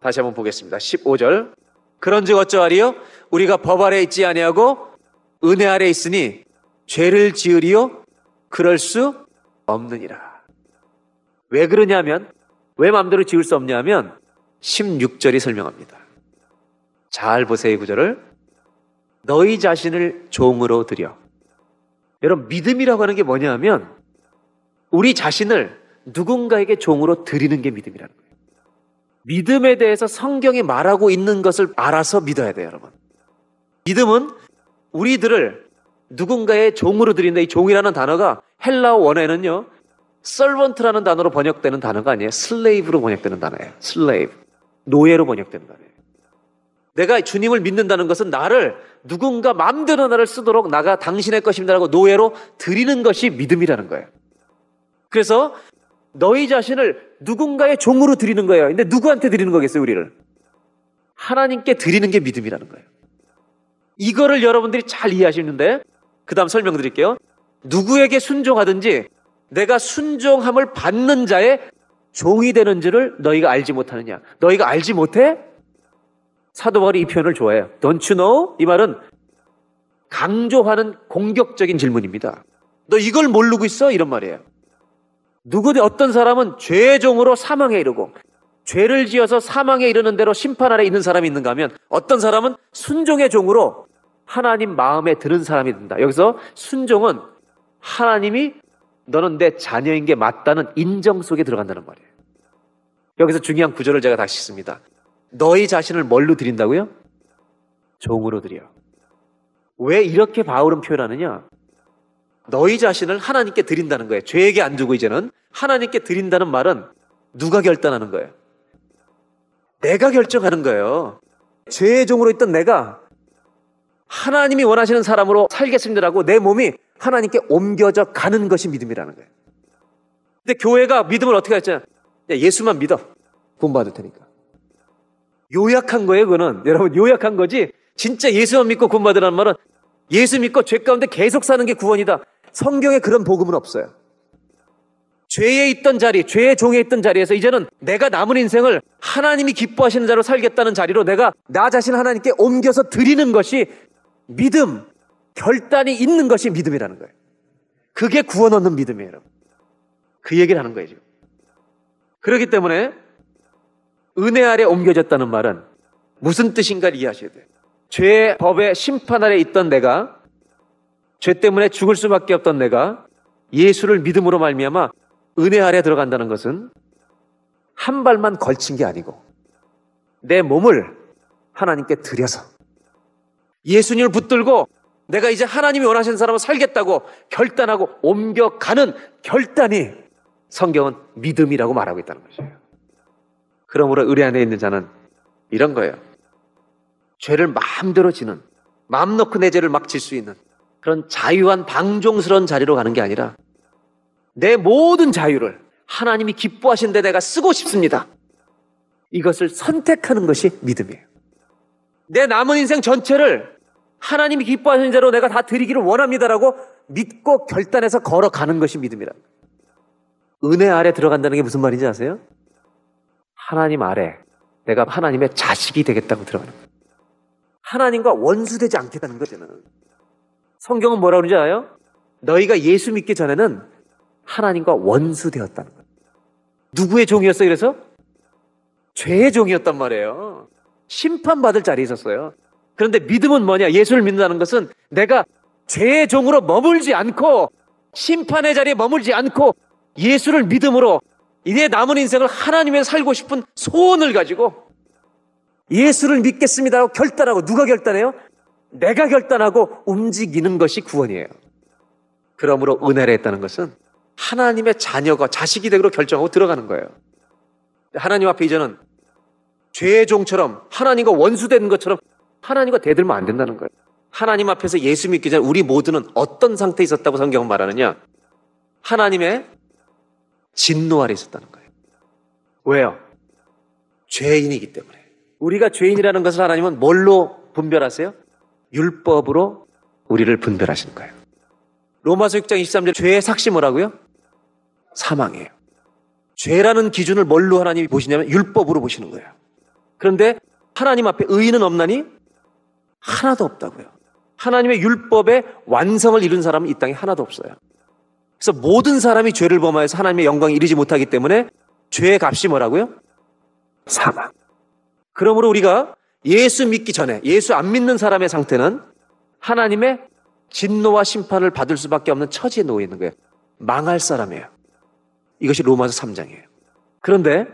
다시 한번 보겠습니다. 15절. 그런즉 어쩌하리요? 우리가 법 아래 있지 아니하고 은혜 아래 있으니 죄를 지으리요? 그럴 수 없느니라. 왜 그러냐면 왜 마음대로 지을 수 없냐면 16절이 설명합니다. 잘 보세요, 이 구절을. 너희 자신을 종으로 들여. 여러분, 믿음이라고 하는 게 뭐냐면 우리 자신을 누군가에게 종으로 드리는 게 믿음이라는 거예요. 믿음에 대해서 성경이 말하고 있는 것을 알아서 믿어야 돼요, 여러분. 믿음은 우리들을 누군가의 종으로 드린다. 이 종이라는 단어가 헬라어 원어에는요, servant라는 단어로 번역되는 단어가 아니에요. slave로 번역되는 단어예요. slave. 노예로 번역되는 단어예요. 내가 주님을 믿는다는 것은 나를 누군가 마음대로 나를 쓰도록 나가 당신의 것입니다라고 노예로 드리는 것이 믿음이라는 거예요. 그래서 너희 자신을 누군가의 종으로 드리는 거예요. 근데 누구한테 드리는 거겠어요, 우리를? 하나님께 드리는 게 믿음이라는 거예요. 이거를 여러분들이 잘 이해하시는데, 그 다음 설명드릴게요. 누구에게 순종하든지 내가 순종함을 받는 자의 종이 되는 줄을 너희가 알지 못하느냐. 너희가 알지 못해? 사도 바울이 이 표현을 좋아해요. Don't you know? 이 말은 강조하는 공격적인 질문입니다. 너 이걸 모르고 있어? 이런 말이에요. 누구든 어떤 사람은 죄의 종으로 사망에 이르고 죄를 지어서 사망에 이르는 대로 심판 아래 있는 사람이 있는가 하면 어떤 사람은 순종의 종으로 하나님 마음에 드는 사람이 된다. 여기서 순종은 하나님이 너는 내 자녀인 게 맞다는 인정 속에 들어간다는 말이에요. 여기서 중요한 구절을 제가 다시 씁니다. 너희 자신을 뭘로 드린다고요? 종으로 드려. 왜 이렇게 바울은 표현하느냐? 너희 자신을 하나님께 드린다는 거예요. 죄에게 안 주고 이제는 하나님께 드린다는 말은 누가 결단하는 거예요? 내가 결정하는 거예요. 죄의 종으로 있던 내가 하나님이 원하시는 사람으로 살겠습니다라고 내 몸이 하나님께 옮겨져 가는 것이 믿음이라는 거예요. 근데 교회가 믿음을 어떻게 했잖아. 예수만 믿어. 구원받을 테니까. 요약한 거예요, 그거는. 여러분, 요약한 거지. 진짜 예수만 믿고 구원받으라는 말은 예수 믿고 죄 가운데 계속 사는 게 구원이다. 성경에 그런 복음은 없어요. 죄에 있던 자리, 죄의 종에 있던 자리에서 이제는 내가 남은 인생을 하나님이 기뻐하시는 자로 살겠다는 자리로 내가 나 자신 하나님께 옮겨서 드리는 것이 믿음, 결단이 있는 것이 믿음이라는 거예요. 그게 구원 얻는 믿음이에요, 여러분. 그 얘기를 하는 거예요, 지금. 그렇기 때문에 은혜 아래 옮겨졌다는 말은 무슨 뜻인가를 이해하셔야 돼요. 죄의 법의 심판 아래 있던 내가 죄 때문에 죽을 수밖에 없던 내가 예수를 믿음으로 말미암아 은혜 아래 들어간다는 것은 한 발만 걸친 게 아니고 내 몸을 하나님께 드려서 예수님을 붙들고 내가 이제 하나님이 원하시는 사람을 살겠다고 결단하고 옮겨가는 결단이 성경은 믿음이라고 말하고 있다는 것이에요. 그러므로 의뢰 안에 있는 자는 이런 거예요. 죄를 마음대로 지는, 마음 놓고 내 죄를 막 질 수 있는 그런 자유한 방종스러운 자리로 가는 게 아니라 내 모든 자유를 하나님이 기뻐하시는데 내가 쓰고 싶습니다. 이것을 선택하는 것이 믿음이에요. 내 남은 인생 전체를 하나님이 기뻐하시는 대로 내가 다 드리기를 원합니다라고 믿고 결단해서 걸어가는 것이 믿음이라. 은혜 아래 들어간다는 게 무슨 말인지 아세요? 하나님 아래 내가 하나님의 자식이 되겠다고 들어가는 거예요. 하나님과 원수되지 않겠다는 거잖아요. 성경은 뭐라 그러는지 알아요? 너희가 예수 믿기 전에는 하나님과 원수되었다는 거예요. 누구의 종이었어요, 그래서? 죄의 종이었단 말이에요. 심판받을 자리에 있었어요. 그런데 믿음은 뭐냐? 예수를 믿는다는 것은 내가 죄의 종으로 머물지 않고 심판의 자리에 머물지 않고 예수를 믿음으로 이내 남은 인생을 하나님의 살고 싶은 소원을 가지고 예수를 믿겠습니다라고 결단하고 누가 결단해요? 내가 결단하고 움직이는 것이 구원이에요. 그러므로 은혜를 했다는 것은 하나님의 자녀가 자식이 되기로 결정하고 들어가는 거예요. 하나님 앞에 이제는 죄의 종처럼 하나님과 원수되는 것처럼 하나님과 대들면 안 된다는 거예요. 하나님 앞에서 예수 믿기 전에 우리 모두는 어떤 상태에 있었다고 성경은 말하느냐? 하나님의 진노 아래 있었다는 거예요. 왜요? 죄인이기 때문에. 우리가 죄인이라는 것을 하나님은 뭘로 분별하세요? 율법으로 우리를 분별하시는 거예요. 로마서 6장 23절 죄의 삭시 뭐라고요? 사망이에요. 죄라는 기준을 뭘로 하나님이 보시냐면 율법으로 보시는 거예요. 그런데 하나님 앞에 의인은 없나니 하나도 없다고요. 하나님의 율법의 완성을 이룬 사람은 이 땅에 하나도 없어요. 그래서 모든 사람이 죄를 범하여서 하나님의 영광에 이르지 못하기 때문에 죄의 값이 뭐라고요? 사망. 그러므로 우리가 예수 믿기 전에 예수 안 믿는 사람의 상태는 하나님의 진노와 심판을 받을 수밖에 없는 처지에 놓여 있는 거예요. 망할 사람이에요. 이것이 로마서 3장이에요. 그런데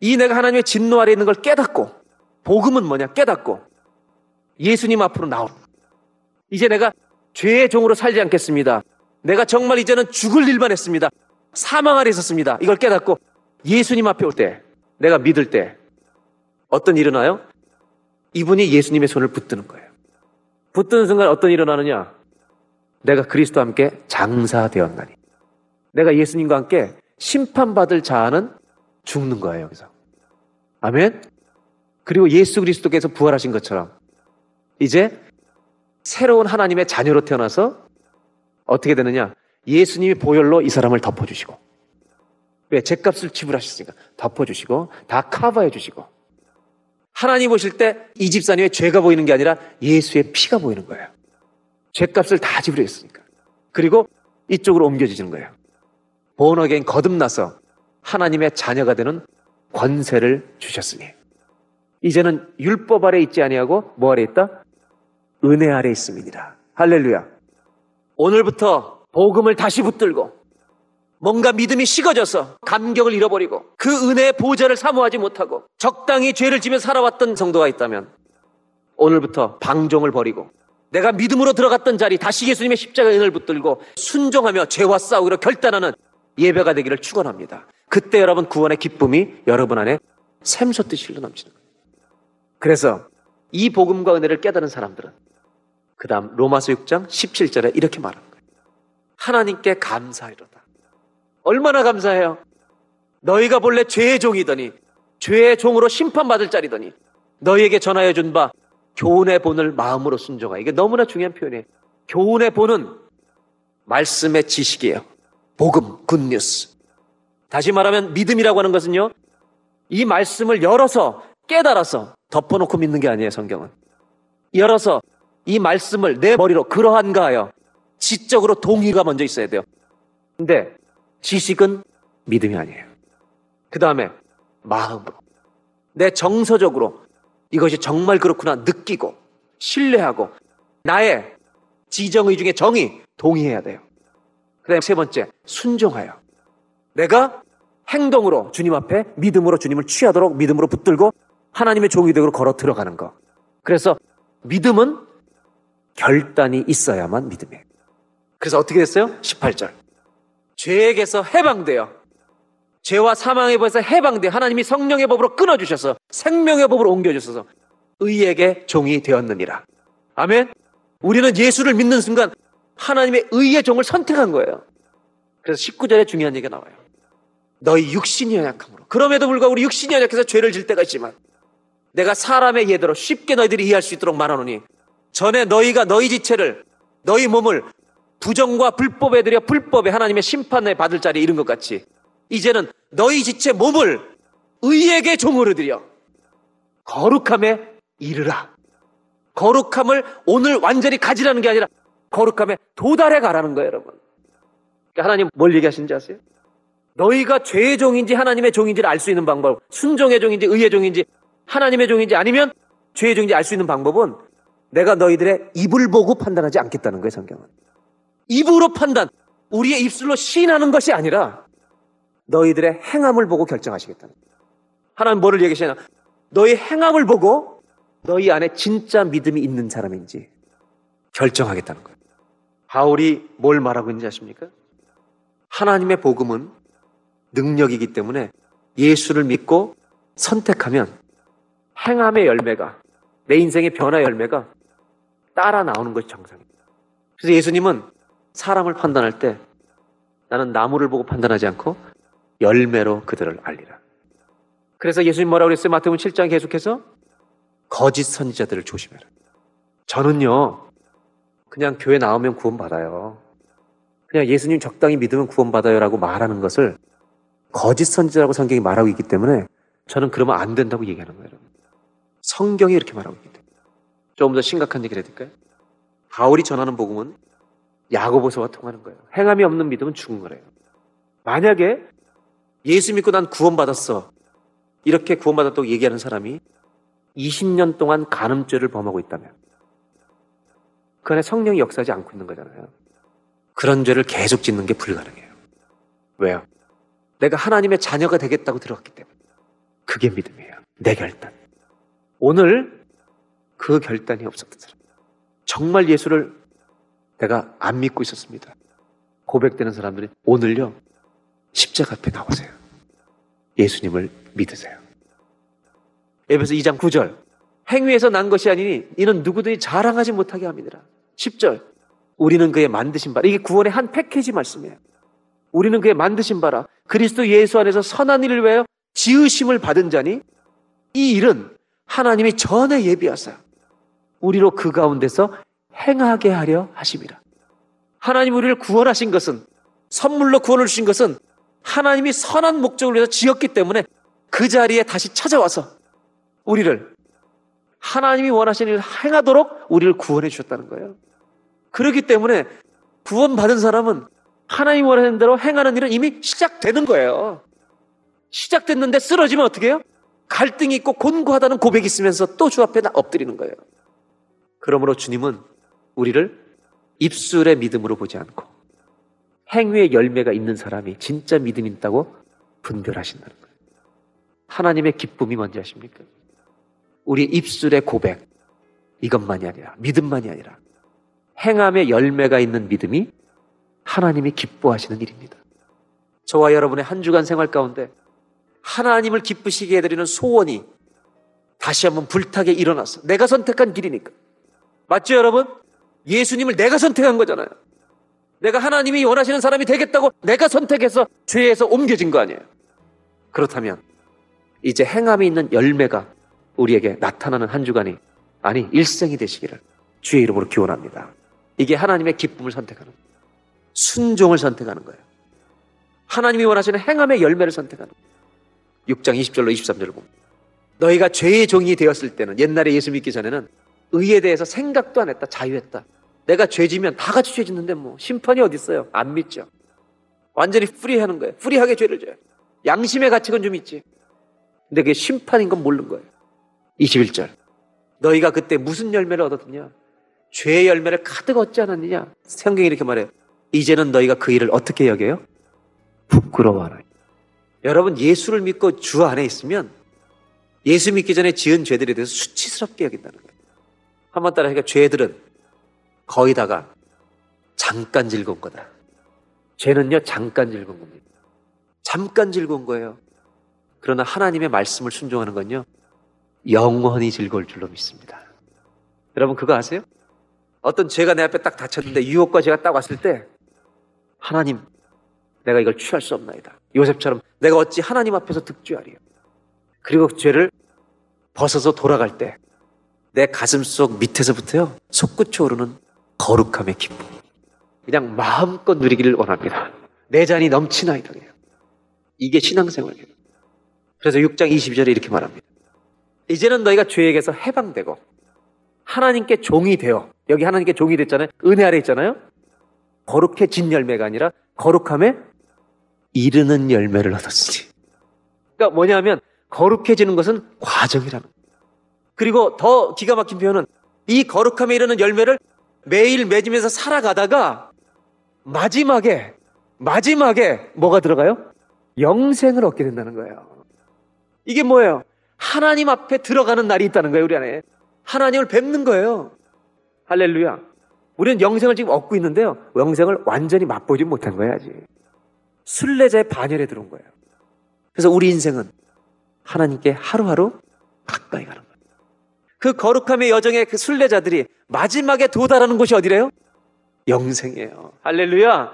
이 내가 하나님의 진노 아래 있는 걸 깨닫고 복음은 뭐냐? 깨닫고 예수님 앞으로 나오. 이제 내가 죄의 종으로 살지 않겠습니다. 내가 정말 이제는 죽을 일만 했습니다. 사망 아래 있었습니다. 이걸 깨닫고 예수님 앞에 올 때, 내가 믿을 때 어떤 일어나요? 이분이 예수님의 손을 붙드는 거예요. 붙드는 순간 어떤 일이 일어나느냐? 내가 그리스도와 함께 장사되었나니. 내가 예수님과 함께 심판받을 자는 죽는 거예요, 여기서. 아멘? 그리고 예수 그리스도께서 부활하신 것처럼 이제 새로운 하나님의 자녀로 태어나서 어떻게 되느냐? 예수님이 보혈로 이 사람을 덮어주시고 왜? 죄값을 지불하셨으니까 덮어주시고 다 커버해 주시고 하나님 보실 때 이 집사님의 죄가 보이는 게 아니라 예수의 피가 보이는 거예요. 죄값을 다 지불했으니까. 그리고 이쪽으로 옮겨지는 거예요. 본어게인 거듭나서 하나님의 자녀가 되는 권세를 주셨으니 이제는 율법 아래 있지 아니하고 뭐 아래 있다? 은혜 아래 있습니다. 할렐루야. 오늘부터 복음을 다시 붙들고 뭔가 믿음이 식어져서 감격을 잃어버리고 그 은혜의 보좌를 사모하지 못하고 적당히 죄를 지며 살아왔던 성도가 있다면 오늘부터 방종을 버리고 내가 믿음으로 들어갔던 자리 다시 예수님의 십자가의 은혜를 붙들고 순종하며 죄와 싸우기로 결단하는 예배가 되기를 축원합니다. 그때 여러분 구원의 기쁨이 여러분 안에 샘솟듯이 흘러 넘치는 거예요. 그래서 이 복음과 은혜를 깨달은 사람들은 그 다음 로마서 6장 17절에 이렇게 말하는 거예요. 하나님께 감사하리로다. 얼마나 감사해요? 너희가 본래 죄의 종이더니 죄의 종으로 심판받을 자리더니 너희에게 전하여 준 바 교훈의 본을 마음으로 순종하. 이게 너무나 중요한 표현이에요. 교훈의 본은 말씀의 지식이에요. 복음, 굿뉴스. 다시 말하면 믿음이라고 하는 것은요. 이 말씀을 열어서 깨달아서 덮어놓고 믿는 게 아니에요, 성경은. 열어서 이 말씀을 내 머리로 그러한가 하여 지적으로 동의가 먼저 있어야 돼요. 근데 지식은 믿음이 아니에요. 그 다음에 마음으로. 내 정서적으로 이것이 정말 그렇구나 느끼고 신뢰하고 나의 지정의 중에 정의 동의해야 돼요. 그 다음에 세 번째 순종하여. 내가 행동으로 주님 앞에 믿음으로 주님을 취하도록 믿음으로 붙들고 하나님의 종이 되도록 걸어 들어가는 거. 그래서 믿음은 결단이 있어야만 믿음이에요. 그래서 어떻게 됐어요? 18절. 죄에게서 해방되어 죄와 사망의 법에서 해방되어 하나님이 성령의 법으로 끊어주셔서 생명의 법으로 옮겨주셔서 의에게 종이 되었느니라. 아멘. 우리는 예수를 믿는 순간 하나님의 의의 종을 선택한 거예요. 그래서 19절에 중요한 얘기가 나와요. 너희 육신이 연약함으로. 그럼에도 불구하고 우리 육신이 연약해서 죄를 질 때가 있지만 내가 사람의 예대로 쉽게 너희들이 이해할 수 있도록 말하노니 전에 너희가 너희 지체를 너희 몸을 부정과 불법에 들여 불법에 하나님의 심판을 받을 자리에 이른 것 같이 이제는 너희 지체 몸을 의에게 종으로 드려 거룩함에 이르라. 거룩함을 오늘 완전히 가지라는 게 아니라 거룩함에 도달해 가라는 거예요, 여러분. 그러니까 하나님 뭘 얘기하시는지 아세요? 너희가 죄의 종인지 하나님의 종인지를 알 수 있는 방법, 순종의 종인지 의의 종인지 하나님의 종인지 아니면 죄의 종인지 알 수 있는 방법은 내가 너희들의 입을 보고 판단하지 않겠다는 거예요, 성경은. 입으로 판단, 우리의 입술로 시인하는 것이 아니라 너희들의 행함을 보고 결정하시겠다는 거예요. 하나님 뭐를 얘기하시냐? 너희 행함을 보고 너희 안에 진짜 믿음이 있는 사람인지 결정하겠다는 거예요. 바울이 뭘 말하고 있는지 아십니까? 하나님의 복음은 능력이기 때문에 예수를 믿고 선택하면 행함의 열매가 내 인생의 변화 열매가 따라 나오는 것이 정상입니다. 그래서 예수님은 사람을 판단할 때 나는 나무를 보고 판단하지 않고 열매로 그들을 알리라. 그래서 예수님 뭐라고 그랬어요? 마태복음 7장 계속해서 거짓 선지자들을 조심해라. 저는요, 그냥 교회 나오면 구원받아요. 그냥 예수님 적당히 믿으면 구원받아요라고 말하는 것을 거짓 선지자라고 성경이 말하고 있기 때문에 저는 그러면 안 된다고 얘기하는 거예요. 성경이 이렇게 말하고 있기 때문에. 조금 더 심각한 얘기를 해드릴까요? 바울이 전하는 복음은 야고보서와 통하는 거예요. 행함이 없는 믿음은 죽은 거래요. 만약에 예수 믿고 난 구원받았어. 이렇게 구원받았다고 얘기하는 사람이 20년 동안 간음죄를 범하고 있다면 그 안에 성령이 역사하지 않고 있는 거잖아요. 그런 죄를 계속 짓는 게 불가능해요. 왜요? 내가 하나님의 자녀가 되겠다고 들어갔기 때문에. 그게 믿음이에요. 내 결단. 오늘 그 결단이 없었던 사람. 정말 예수를 내가 안 믿고 있었습니다. 고백되는 사람들이 오늘요, 십자가 앞에 나오세요. 예수님을 믿으세요. 에베소 2장 9절. 행위에서 난 것이 아니니 이는 누구든지 자랑하지 못하게 합니다. 10절. 우리는 그의 만드신 바라. 이게 구원의 한 패키지 말씀이에요. 우리는 그의 만드신 바라. 그리스도 예수 안에서 선한 일을 위하여 지으심을 받은 자니 이 일은 하나님이 전에 예비하사 우리로 그 가운데서 행하게 하려 하심이라. 하나님 우리를 구원하신 것은 선물로 구원을 주신 것은 하나님이 선한 목적을 위해서 지었기 때문에 그 자리에 다시 찾아와서 우리를 하나님이 원하시는 일을 행하도록 우리를 구원해 주셨다는 거예요. 그렇기 때문에 구원받은 사람은 하나님 원하는 대로 행하는 일은 이미 시작되는 거예요. 시작됐는데 쓰러지면 어떻게 해요? 갈등이 있고 곤고하다는 고백이 있으면서 또 주 앞에 엎드리는 거예요. 그러므로 주님은 우리를 입술의 믿음으로 보지 않고 행위의 열매가 있는 사람이 진짜 믿음이 있다고 분별하신다는 거예요. 하나님의 기쁨이 뭔지 아십니까? 우리 입술의 고백, 이것만이 아니라, 믿음만이 아니라, 행함의 열매가 있는 믿음이 하나님이 기뻐하시는 일입니다. 저와 여러분의 한 주간 생활 가운데 하나님을 기쁘시게 해드리는 소원이 다시 한번 불타게 일어났어. 내가 선택한 길이니까. 맞죠, 여러분? 예수님을 내가 선택한 거잖아요. 내가 하나님이 원하시는 사람이 되겠다고 내가 선택해서 죄에서 옮겨진 거 아니에요. 그렇다면 이제 행함이 있는 열매가 우리에게 나타나는 한 주간이 아니 일생이 되시기를 주의 이름으로 기원합니다. 이게 하나님의 기쁨을 선택하는 거예요. 순종을 선택하는 거예요. 하나님이 원하시는 행함의 열매를 선택하는 거예요. 6장 20절로 23절을 봅니다. 너희가 죄의 종이 되었을 때는 옛날에 예수 믿기 전에는 의에 대해서 생각도 안 했다. 자유했다. 내가 죄지면 다 같이 죄 짓는데 뭐 심판이 어디 있어요? 안 믿죠. 완전히 free하는 거예요. free하게 죄를 져요. 양심의 가책은 좀 있지. 근데 그게 심판인 건 모르는 거예요. 21절. 너희가 그때 무슨 열매를 얻었느냐? 죄의 열매를 가득 얻지 않았느냐? 성경이 이렇게 말해요. 이제는 너희가 그 일을 어떻게 여겨요? 부끄러워하라. 여러분 예수를 믿고 주 안에 있으면 예수 믿기 전에 지은 죄들에 대해서 수치스럽게 여긴다는 거예요. 한번 따라 하니까 죄들은 거의 다가 잠깐 즐거운 거다. 죄는요 잠깐 즐거운 겁니다. 잠깐 즐거운 거예요. 그러나 하나님의 말씀을 순종하는 건요 영원히 즐거울 줄로 믿습니다. 여러분 그거 아세요? 어떤 죄가 내 앞에 딱 닥쳤는데 유혹과 죄가 딱 왔을 때 하나님 내가 이걸 취할 수 없나이다. 요셉처럼 내가 어찌 하나님 앞에서 득죄하리요. 그리고 죄를 벗어서 돌아갈 때 내 가슴 속 밑에서부터요 솟구쳐 오르는 거룩함의 기쁨. 그냥 마음껏 누리기를 원합니다. 내 잔이 넘치나이다. 이게 신앙생활이에요. 그래서 6장 22절에 이렇게 말합니다. 이제는 너희가 죄에게서 해방되고 하나님께 종이 되어 여기 하나님께 종이 됐잖아요. 은혜 아래 있잖아요. 거룩해진 열매가 아니라 거룩함에 이르는 열매를 얻었으니. 그러니까 뭐냐면 거룩해지는 것은 과정이라는 거예요. 그리고 더 기가 막힌 표현은 이 거룩함에 이르는 열매를 매일 맺으면서 살아가다가 마지막에 마지막에 뭐가 들어가요? 영생을 얻게 된다는 거예요. 이게 뭐예요? 하나님 앞에 들어가는 날이 있다는 거예요, 우리 안에. 하나님을 뵙는 거예요. 할렐루야. 우리는 영생을 지금 얻고 있는데요. 영생을 완전히 맛보지 못한 거예요, 아직. 순례자의 반열에 들어온 거예요. 그래서 우리 인생은 하나님께 하루하루 가까이 가는 거예요. 그 거룩함의 여정의 그 순례자들이 마지막에 도달하는 곳이 어디래요? 영생이에요. 할렐루야.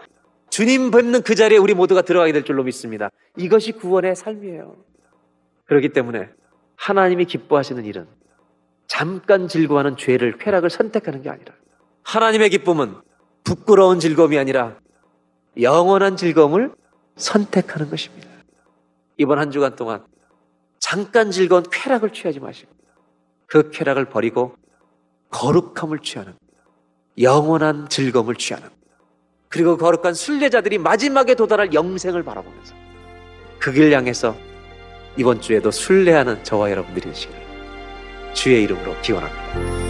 주님 뵙는 그 자리에 우리 모두가 들어가게 될 줄로 믿습니다. 이것이 구원의 삶이에요. 그렇기 때문에 하나님이 기뻐하시는 일은 잠깐 즐거워하는 죄를 쾌락을 선택하는 게 아니라 하나님의 기쁨은 부끄러운 즐거움이 아니라 영원한 즐거움을 선택하는 것입니다. 이번 한 주간 동안 잠깐 즐거운 쾌락을 취하지 마시고 그 쾌락을 버리고 거룩함을 취하는 영원한 즐거움을 취하는 그리고 거룩한 순례자들이 마지막에 도달할 영생을 바라보면서 그 길 향해서 이번 주에도 순례하는 저와 여러분들이 되시기를 주의 이름으로 기원합니다.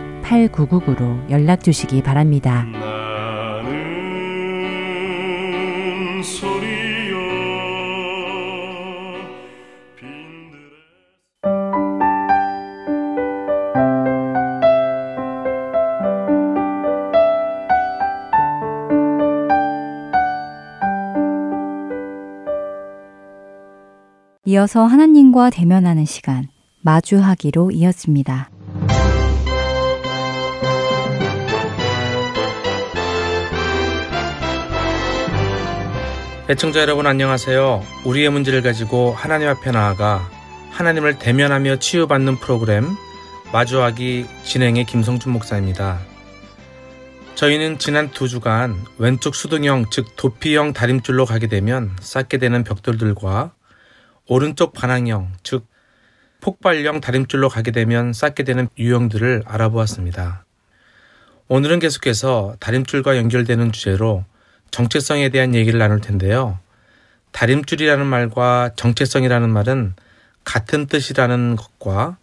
602-866-8999로 연락 주시기 바랍니다. 이어서 하나님과 대면하는 시간, 마주하기로 이었습니다. 애청자 여러분 안녕하세요. 우리의 문제를 가지고 하나님 앞에 나아가 하나님을 대면하며 치유받는 프로그램 마주하기 진행의 김성준 목사입니다. 저희는 지난 두 주간 왼쪽 수동형 즉 도피형 다림줄로 가게 되면 쌓게 되는 벽돌들과 오른쪽 반항형 즉 폭발형 다림줄로 가게 되면 쌓게 되는 유형들을 알아보았습니다. 오늘은 계속해서 다림줄과 연결되는 주제로 정체성에 대한 얘기를 나눌 텐데요. 다림줄이라는 말과 정체성이라는 말은 같은 뜻이라는 것과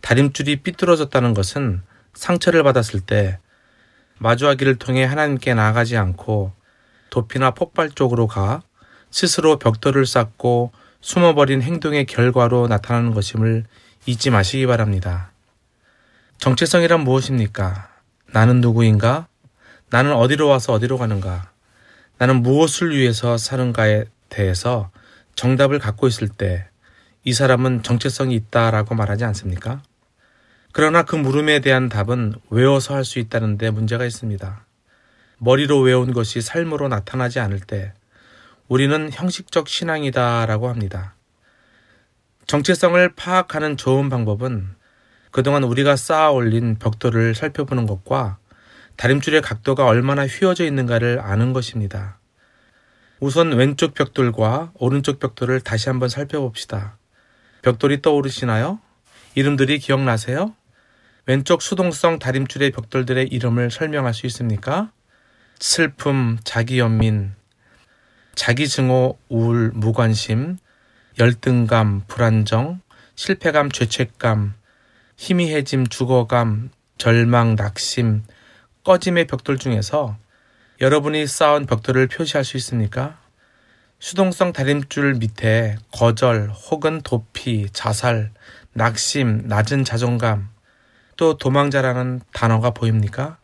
다림줄이 삐뚤어졌다는 것은 상처를 받았을 때 마주하기를 통해 하나님께 나아가지 않고 도피나 폭발 쪽으로 가 스스로 벽돌을 쌓고 숨어버린 행동의 결과로 나타나는 것임을 잊지 마시기 바랍니다. 정체성이란 무엇입니까? 나는 누구인가? 나는 어디로 와서 어디로 가는가? 나는 무엇을 위해서 사는가에 대해서 정답을 갖고 있을 때 이 사람은 정체성이 있다라고 말하지 않습니까? 그러나 그 물음에 대한 답은 외워서 할 수 있다는 데 문제가 있습니다. 머리로 외운 것이 삶으로 나타나지 않을 때 우리는 형식적 신앙이다라고 합니다. 정체성을 파악하는 좋은 방법은 그동안 우리가 쌓아 올린 벽돌을 살펴보는 것과 다림줄의 각도가 얼마나 휘어져 있는가를 아는 것입니다. 우선 왼쪽 벽돌과 오른쪽 벽돌을 다시 한번 살펴봅시다. 벽돌이 떠오르시나요? 이름들이 기억나세요? 왼쪽 수동성 다림줄의 벽돌들의 이름을 설명할 수 있습니까? 슬픔, 자기연민, 자기증오, 우울, 무관심, 열등감, 불안정, 실패감, 죄책감, 희미해짐, 죽어감, 절망, 낙심, 꺼짐의 벽돌 중에서 여러분이 쌓은 벽돌을 표시할 수 있습니까? 수동성 다림줄 밑에 거절 혹은 도피, 자살, 낙심, 낮은 자존감, 또 도망자라는 단어가 보입니까?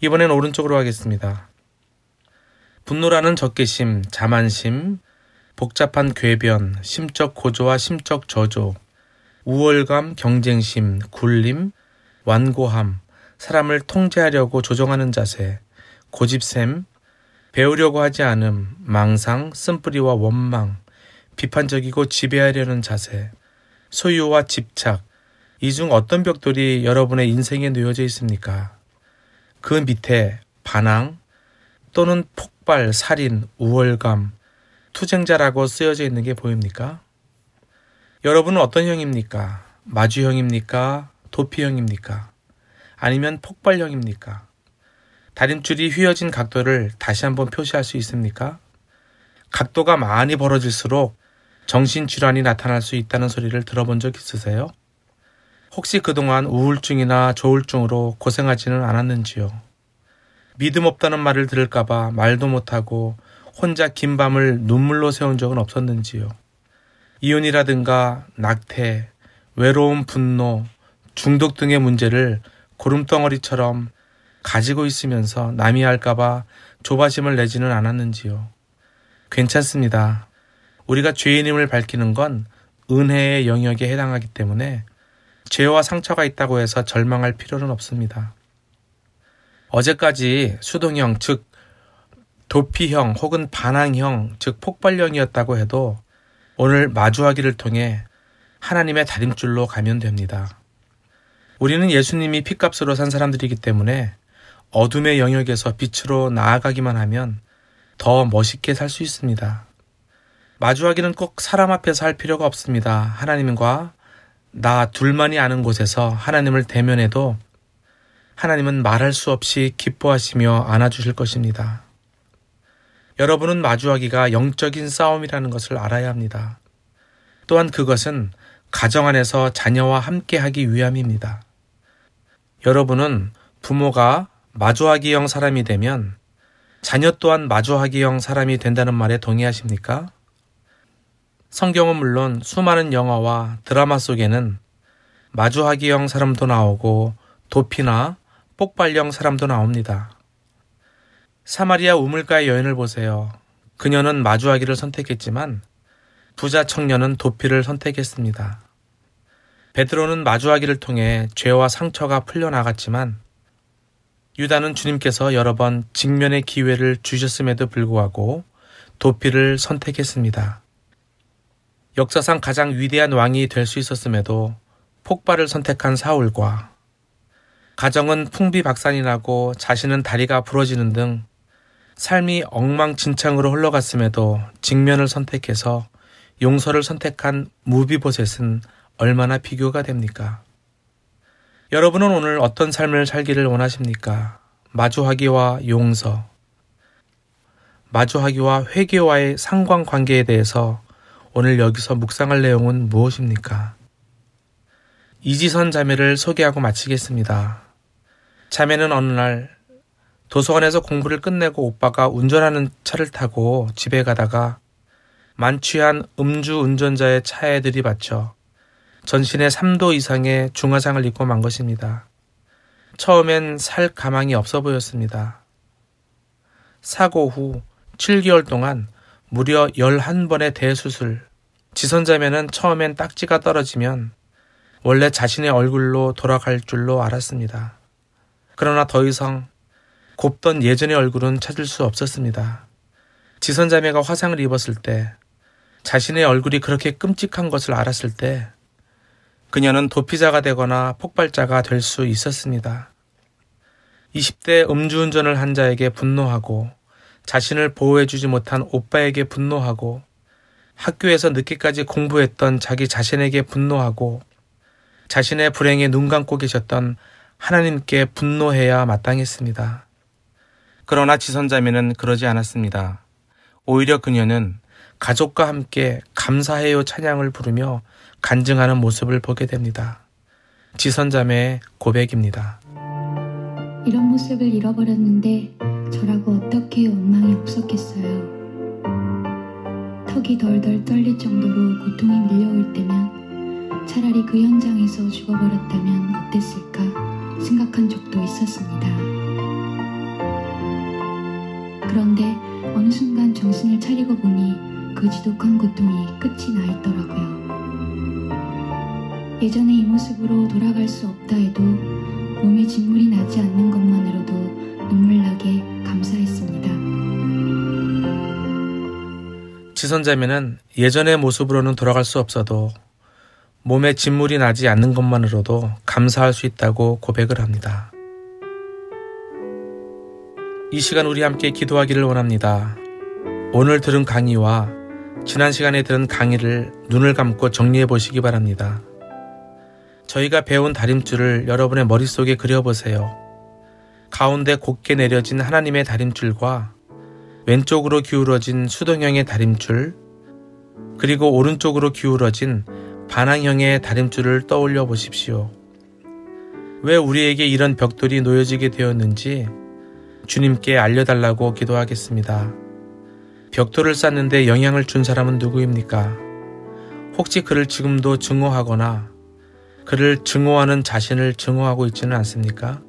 이번엔 오른쪽으로 가겠습니다. 분노라는 적개심, 자만심, 복잡한 궤변, 심적 고조와 심적 저조, 우월감, 경쟁심, 굴림, 완고함, 사람을 통제하려고 조종하는 자세, 고집샘, 배우려고 하지 않음, 망상, 쓴뿌리와 원망, 비판적이고 지배하려는 자세, 소유와 집착, 이 중 어떤 벽돌이 여러분의 인생에 놓여져 있습니까? 그 밑에 반항 또는 폭발, 살인, 우월감, 투쟁자라고 쓰여져 있는 게 보입니까? 여러분은 어떤 형입니까? 마주형입니까? 도피형입니까? 아니면 폭발형입니까? 다림줄이 휘어진 각도를 다시 한번 표시할 수 있습니까? 각도가 많이 벌어질수록 정신질환이 나타날 수 있다는 소리를 들어본 적 있으세요? 혹시 그동안 우울증이나 조울증으로 고생하지는 않았는지요? 믿음 없다는 말을 들을까봐 말도 못하고 혼자 긴 밤을 눈물로 세운 적은 없었는지요? 이혼이라든가 낙태, 외로움, 분노, 중독 등의 문제를 구름덩어리처럼 가지고 있으면서 남이 할까봐 조바심을 내지는 않았는지요? 괜찮습니다. 우리가 죄인임을 밝히는 건 은혜의 영역에 해당하기 때문에 죄와 상처가 있다고 해서 절망할 필요는 없습니다. 어제까지 수동형, 즉 도피형 혹은 반항형, 즉 폭발형이었다고 해도 오늘 마주하기를 통해 하나님의 다림줄로 가면 됩니다. 우리는 예수님이 피값으로 산 사람들이기 때문에 어둠의 영역에서 빛으로 나아가기만 하면 더 멋있게 살 수 있습니다. 마주하기는 꼭 사람 앞에서 할 필요가 없습니다. 하나님과 나 둘만이 아는 곳에서 하나님을 대면해도 하나님은 말할 수 없이 기뻐하시며 안아주실 것입니다. 여러분은 마주하기가 영적인 싸움이라는 것을 알아야 합니다. 또한 그것은 가정 안에서 자녀와 함께 하기 위함입니다. 여러분은 부모가 마주하기형 사람이 되면 자녀 또한 마주하기형 사람이 된다는 말에 동의하십니까? 성경은 물론 수많은 영화와 드라마 속에는 마주하기형 사람도 나오고 도피나 폭발형 사람도 나옵니다. 사마리아 우물가의 여인을 보세요. 그녀는 마주하기를 선택했지만 부자 청년은 도피를 선택했습니다. 베드로는 마주하기를 통해 죄와 상처가 풀려나갔지만 유다는 주님께서 여러 번 직면의 기회를 주셨음에도 불구하고 도피를 선택했습니다. 역사상 가장 위대한 왕이 될 수 있었음에도 폭발을 선택한 사울과 가정은 풍비박산이 나고 자신은 다리가 부러지는 등 삶이 엉망진창으로 흘러갔음에도 직면을 선택해서 용서를 선택한 무비보셋은 얼마나 비교가 됩니까? 여러분은 오늘 어떤 삶을 살기를 원하십니까? 마주하기와 용서, 마주하기와 회개와의 상관 관계에 대해서 오늘 여기서 묵상할 내용은 무엇입니까? 이지선 자매를 소개하고 마치겠습니다. 자매는 어느 날 도서관에서 공부를 끝내고 오빠가 운전하는 차를 타고 집에 가다가 만취한 음주 운전자의 차에 들이받쳐 전신에 3도 이상의 중화상을 입고 만 것입니다. 처음엔 살 가망이 없어 보였습니다. 사고 후 7개월 동안 무려 11번의 대수술. 지선자매는 처음엔 딱지가 떨어지면 원래 자신의 얼굴로 돌아갈 줄로 알았습니다. 그러나 더 이상 곱던 예전의 얼굴은 찾을 수 없었습니다. 지선자매가 화상을 입었을 때 자신의 얼굴이 그렇게 끔찍한 것을 알았을 때 그녀는 도피자가 되거나 폭발자가 될 수 있었습니다. 20대 음주운전을 한 자에게 분노하고 자신을 보호해주지 못한 오빠에게 분노하고 학교에서 늦게까지 공부했던 자기 자신에게 분노하고 자신의 불행에 눈 감고 계셨던 하나님께 분노해야 마땅했습니다. 그러나 지선자매는 그러지 않았습니다. 오히려 그녀는 가족과 함께 감사해요 찬양을 부르며 간증하는 모습을 보게 됩니다. 지선자매의 고백입니다. 이런 모습을 잃어버렸는데 저라고 어떻게 원망이 없었겠어요. 턱이 덜덜 떨릴 정도로 고통이 밀려올 때면 차라리 그 현장에서 죽어버렸다면 어땠을까 생각한 적도 있었습니다. 그런데 어느 순간 정신을 차리고 보니 그 지독한 고통이 끝이 나 있더라고요. 예전의 이 모습으로 돌아갈 수 없다 해도 몸에 진물이 나지 않는 것만으로도 눈물 나게 감사했습니다. 지선자매는 예전의 모습으로는 돌아갈 수 없어도 몸에 진물이 나지 않는 것만으로도 감사할 수 있다고 고백을 합니다. 이 시간 우리 함께 기도하기를 원합니다. 오늘 들은 강의와 지난 시간에 들은 강의를 눈을 감고 정리해 보시기 바랍니다. 저희가 배운 다림줄을 여러분의 머릿속에 그려보세요. 가운데 곧게 내려진 하나님의 다림줄과 왼쪽으로 기울어진 수동형의 다림줄, 그리고 오른쪽으로 기울어진 반항형의 다림줄을 떠올려 보십시오. 왜 우리에게 이런 벽돌이 놓여지게 되었는지 주님께 알려달라고 기도하겠습니다. 벽돌을 쌓는데 영향을 준 사람은 누구입니까? 혹시 그를 지금도 증오하거나 그를 증오하는 자신을 증오하고 있지는 않습니까?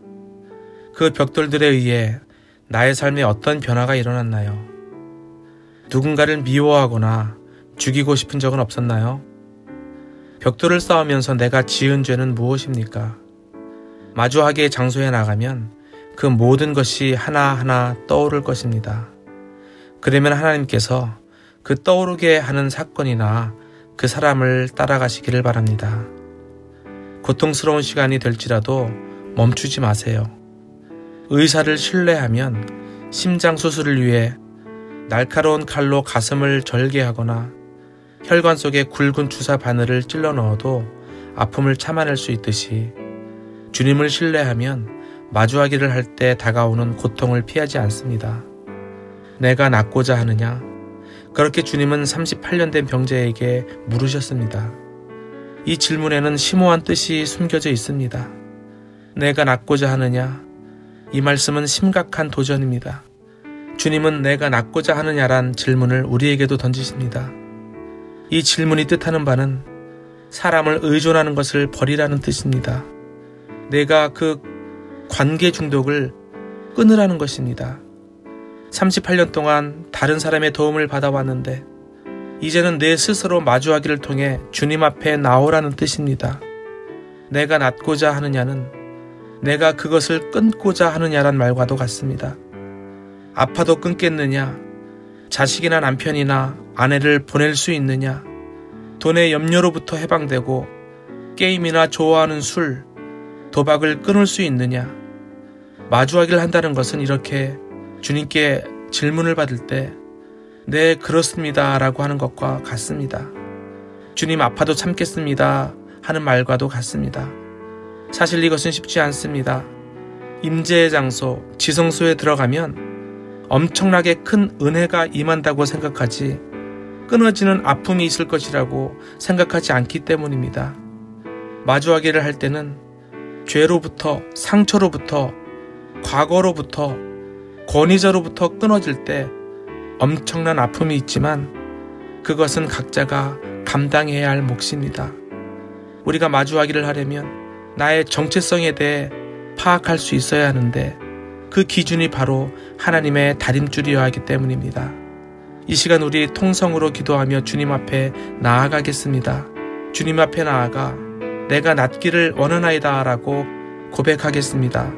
그 벽돌들에 의해 나의 삶에 어떤 변화가 일어났나요? 누군가를 미워하거나 죽이고 싶은 적은 없었나요? 벽돌을 쌓으면서 내가 지은 죄는 무엇입니까? 마주하기의 장소에 나가면 그 모든 것이 하나하나 떠오를 것입니다. 그러면 하나님께서 그 떠오르게 하는 사건이나 그 사람을 따라가시기를 바랍니다. 고통스러운 시간이 될지라도 멈추지 마세요. 의사를 신뢰하면 심장 수술을 위해 날카로운 칼로 가슴을 절개하거나 혈관 속에 굵은 주사 바늘을 찔러 넣어도 아픔을 참아낼 수 있듯이 주님을 신뢰하면 마주하기를 할 때 다가오는 고통을 피하지 않습니다. 내가 낫고자 하느냐? 그렇게 주님은 38년 된 병자에게 물으셨습니다. 이 질문에는 심오한 뜻이 숨겨져 있습니다. 내가 낫고자 하느냐? 이 말씀은 심각한 도전입니다. 주님은 내가 낫고자 하느냐란 질문을 우리에게도 던지십니다. 이 질문이 뜻하는 바는 사람을 의존하는 것을 버리라는 뜻입니다. 내가 그 관계 중독을 끊으라는 것입니다. 38년 동안 다른 사람의 도움을 받아왔는데 이제는 내 스스로 마주하기를 통해 주님 앞에 나오라는 뜻입니다. 내가 낫고자 하느냐는 내가 그것을 끊고자 하느냐란 말과도 같습니다. 아파도 끊겠느냐? 자식이나 남편이나 아내를 보낼 수 있느냐? 돈의 염려로부터 해방되고 게임이나 좋아하는 술, 도박을 끊을 수 있느냐? 마주하기를 한다는 것은 이렇게 주님께 질문을 받을 때, 네, 그렇습니다. 라고 하는 것과 같습니다. 주님 아파도 참겠습니다. 하는 말과도 같습니다. 사실 이것은 쉽지 않습니다. 임재의 장소, 지성소에 들어가면 엄청나게 큰 은혜가 임한다고 생각하지 끊어지는 아픔이 있을 것이라고 생각하지 않기 때문입니다. 마주하기를 할 때는 죄로부터, 상처로부터, 과거로부터, 권위자로부터 끊어질 때 엄청난 아픔이 있지만 그것은 각자가 감당해야 할 몫입니다. 우리가 마주하기를 하려면 나의 정체성에 대해 파악할 수 있어야 하는데 그 기준이 바로 하나님의 다림줄이어야 하기 때문입니다. 이 시간 우리 통성으로 기도하며 주님 앞에 나아가겠습니다. 주님 앞에 나아가 내가 낫기를 원하나이다 라고 고백하겠습니다.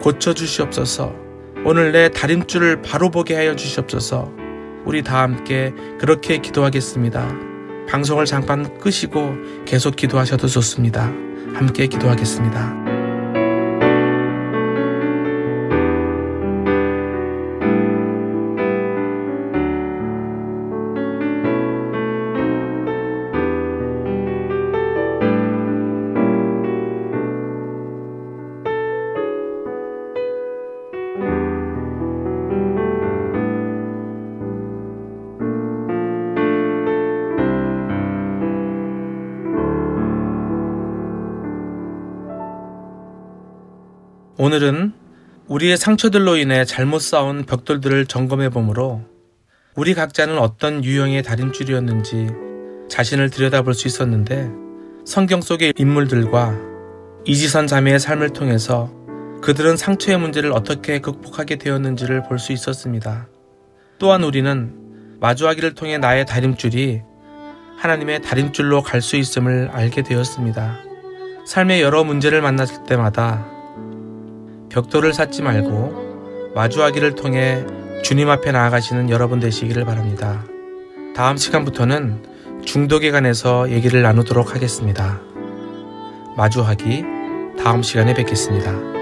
고쳐주시옵소서. 오늘 내 다림줄을 바로 보게 하여 주시옵소서. 우리 다 함께 그렇게 기도하겠습니다. 방송을 잠깐 끄시고 계속 기도하셔도 좋습니다. 함께 기도하겠습니다. 오늘은 우리의 상처들로 인해 잘못 쌓은 벽돌들을 점검해 보므로 우리 각자는 어떤 유형의 다림줄이었는지 자신을 들여다볼 수 있었는데 성경 속의 인물들과 이지선 자매의 삶을 통해서 그들은 상처의 문제를 어떻게 극복하게 되었는지를 볼 수 있었습니다. 또한 우리는 마주하기를 통해 나의 다림줄이 하나님의 다림줄로 갈 수 있음을 알게 되었습니다. 삶의 여러 문제를 만났을 때마다 벽돌을 쌓지 말고 마주하기를 통해 주님 앞에 나아가시는 여러분 되시기를 바랍니다. 다음 시간부터는 중독에 관해서 얘기를 나누도록 하겠습니다. 마주하기 다음 시간에 뵙겠습니다.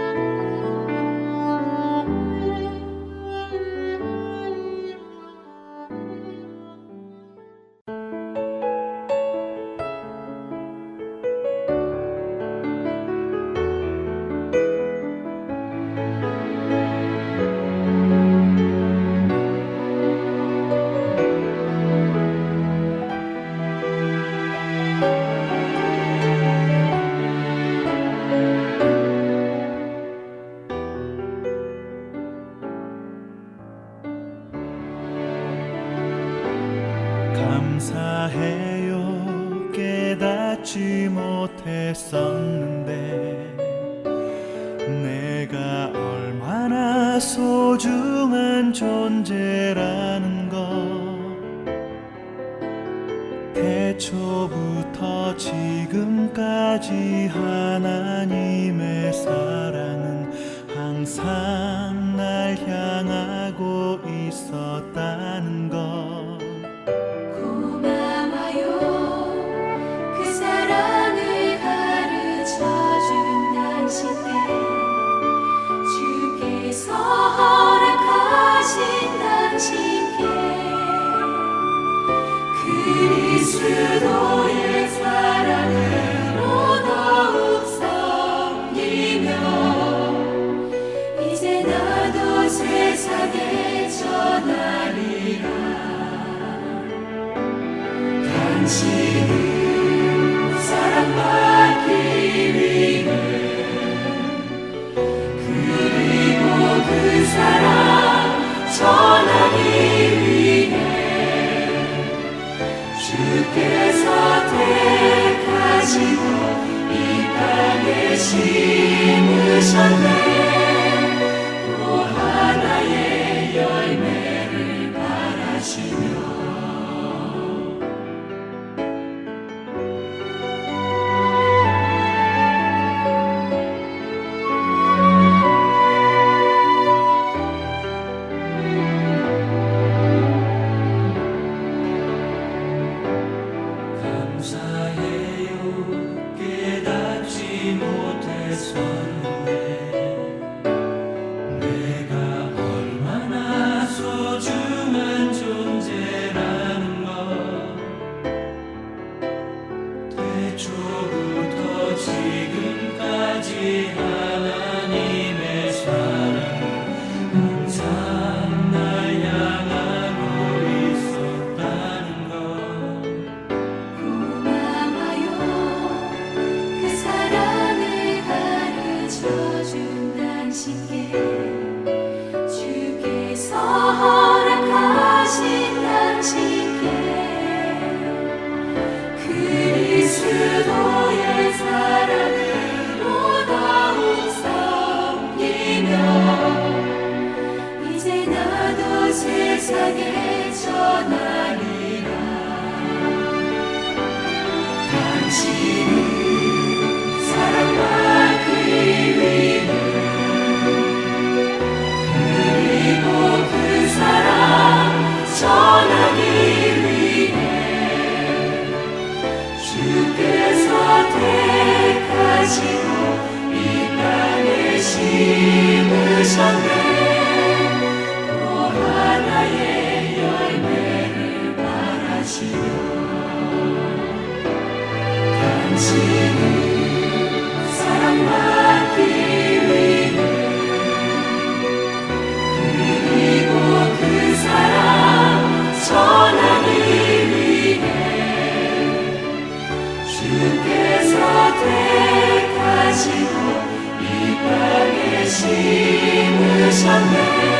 하시고 이 땅을 심으셨네 또 하나의 열매를 바라시며 당신을 사랑하 si me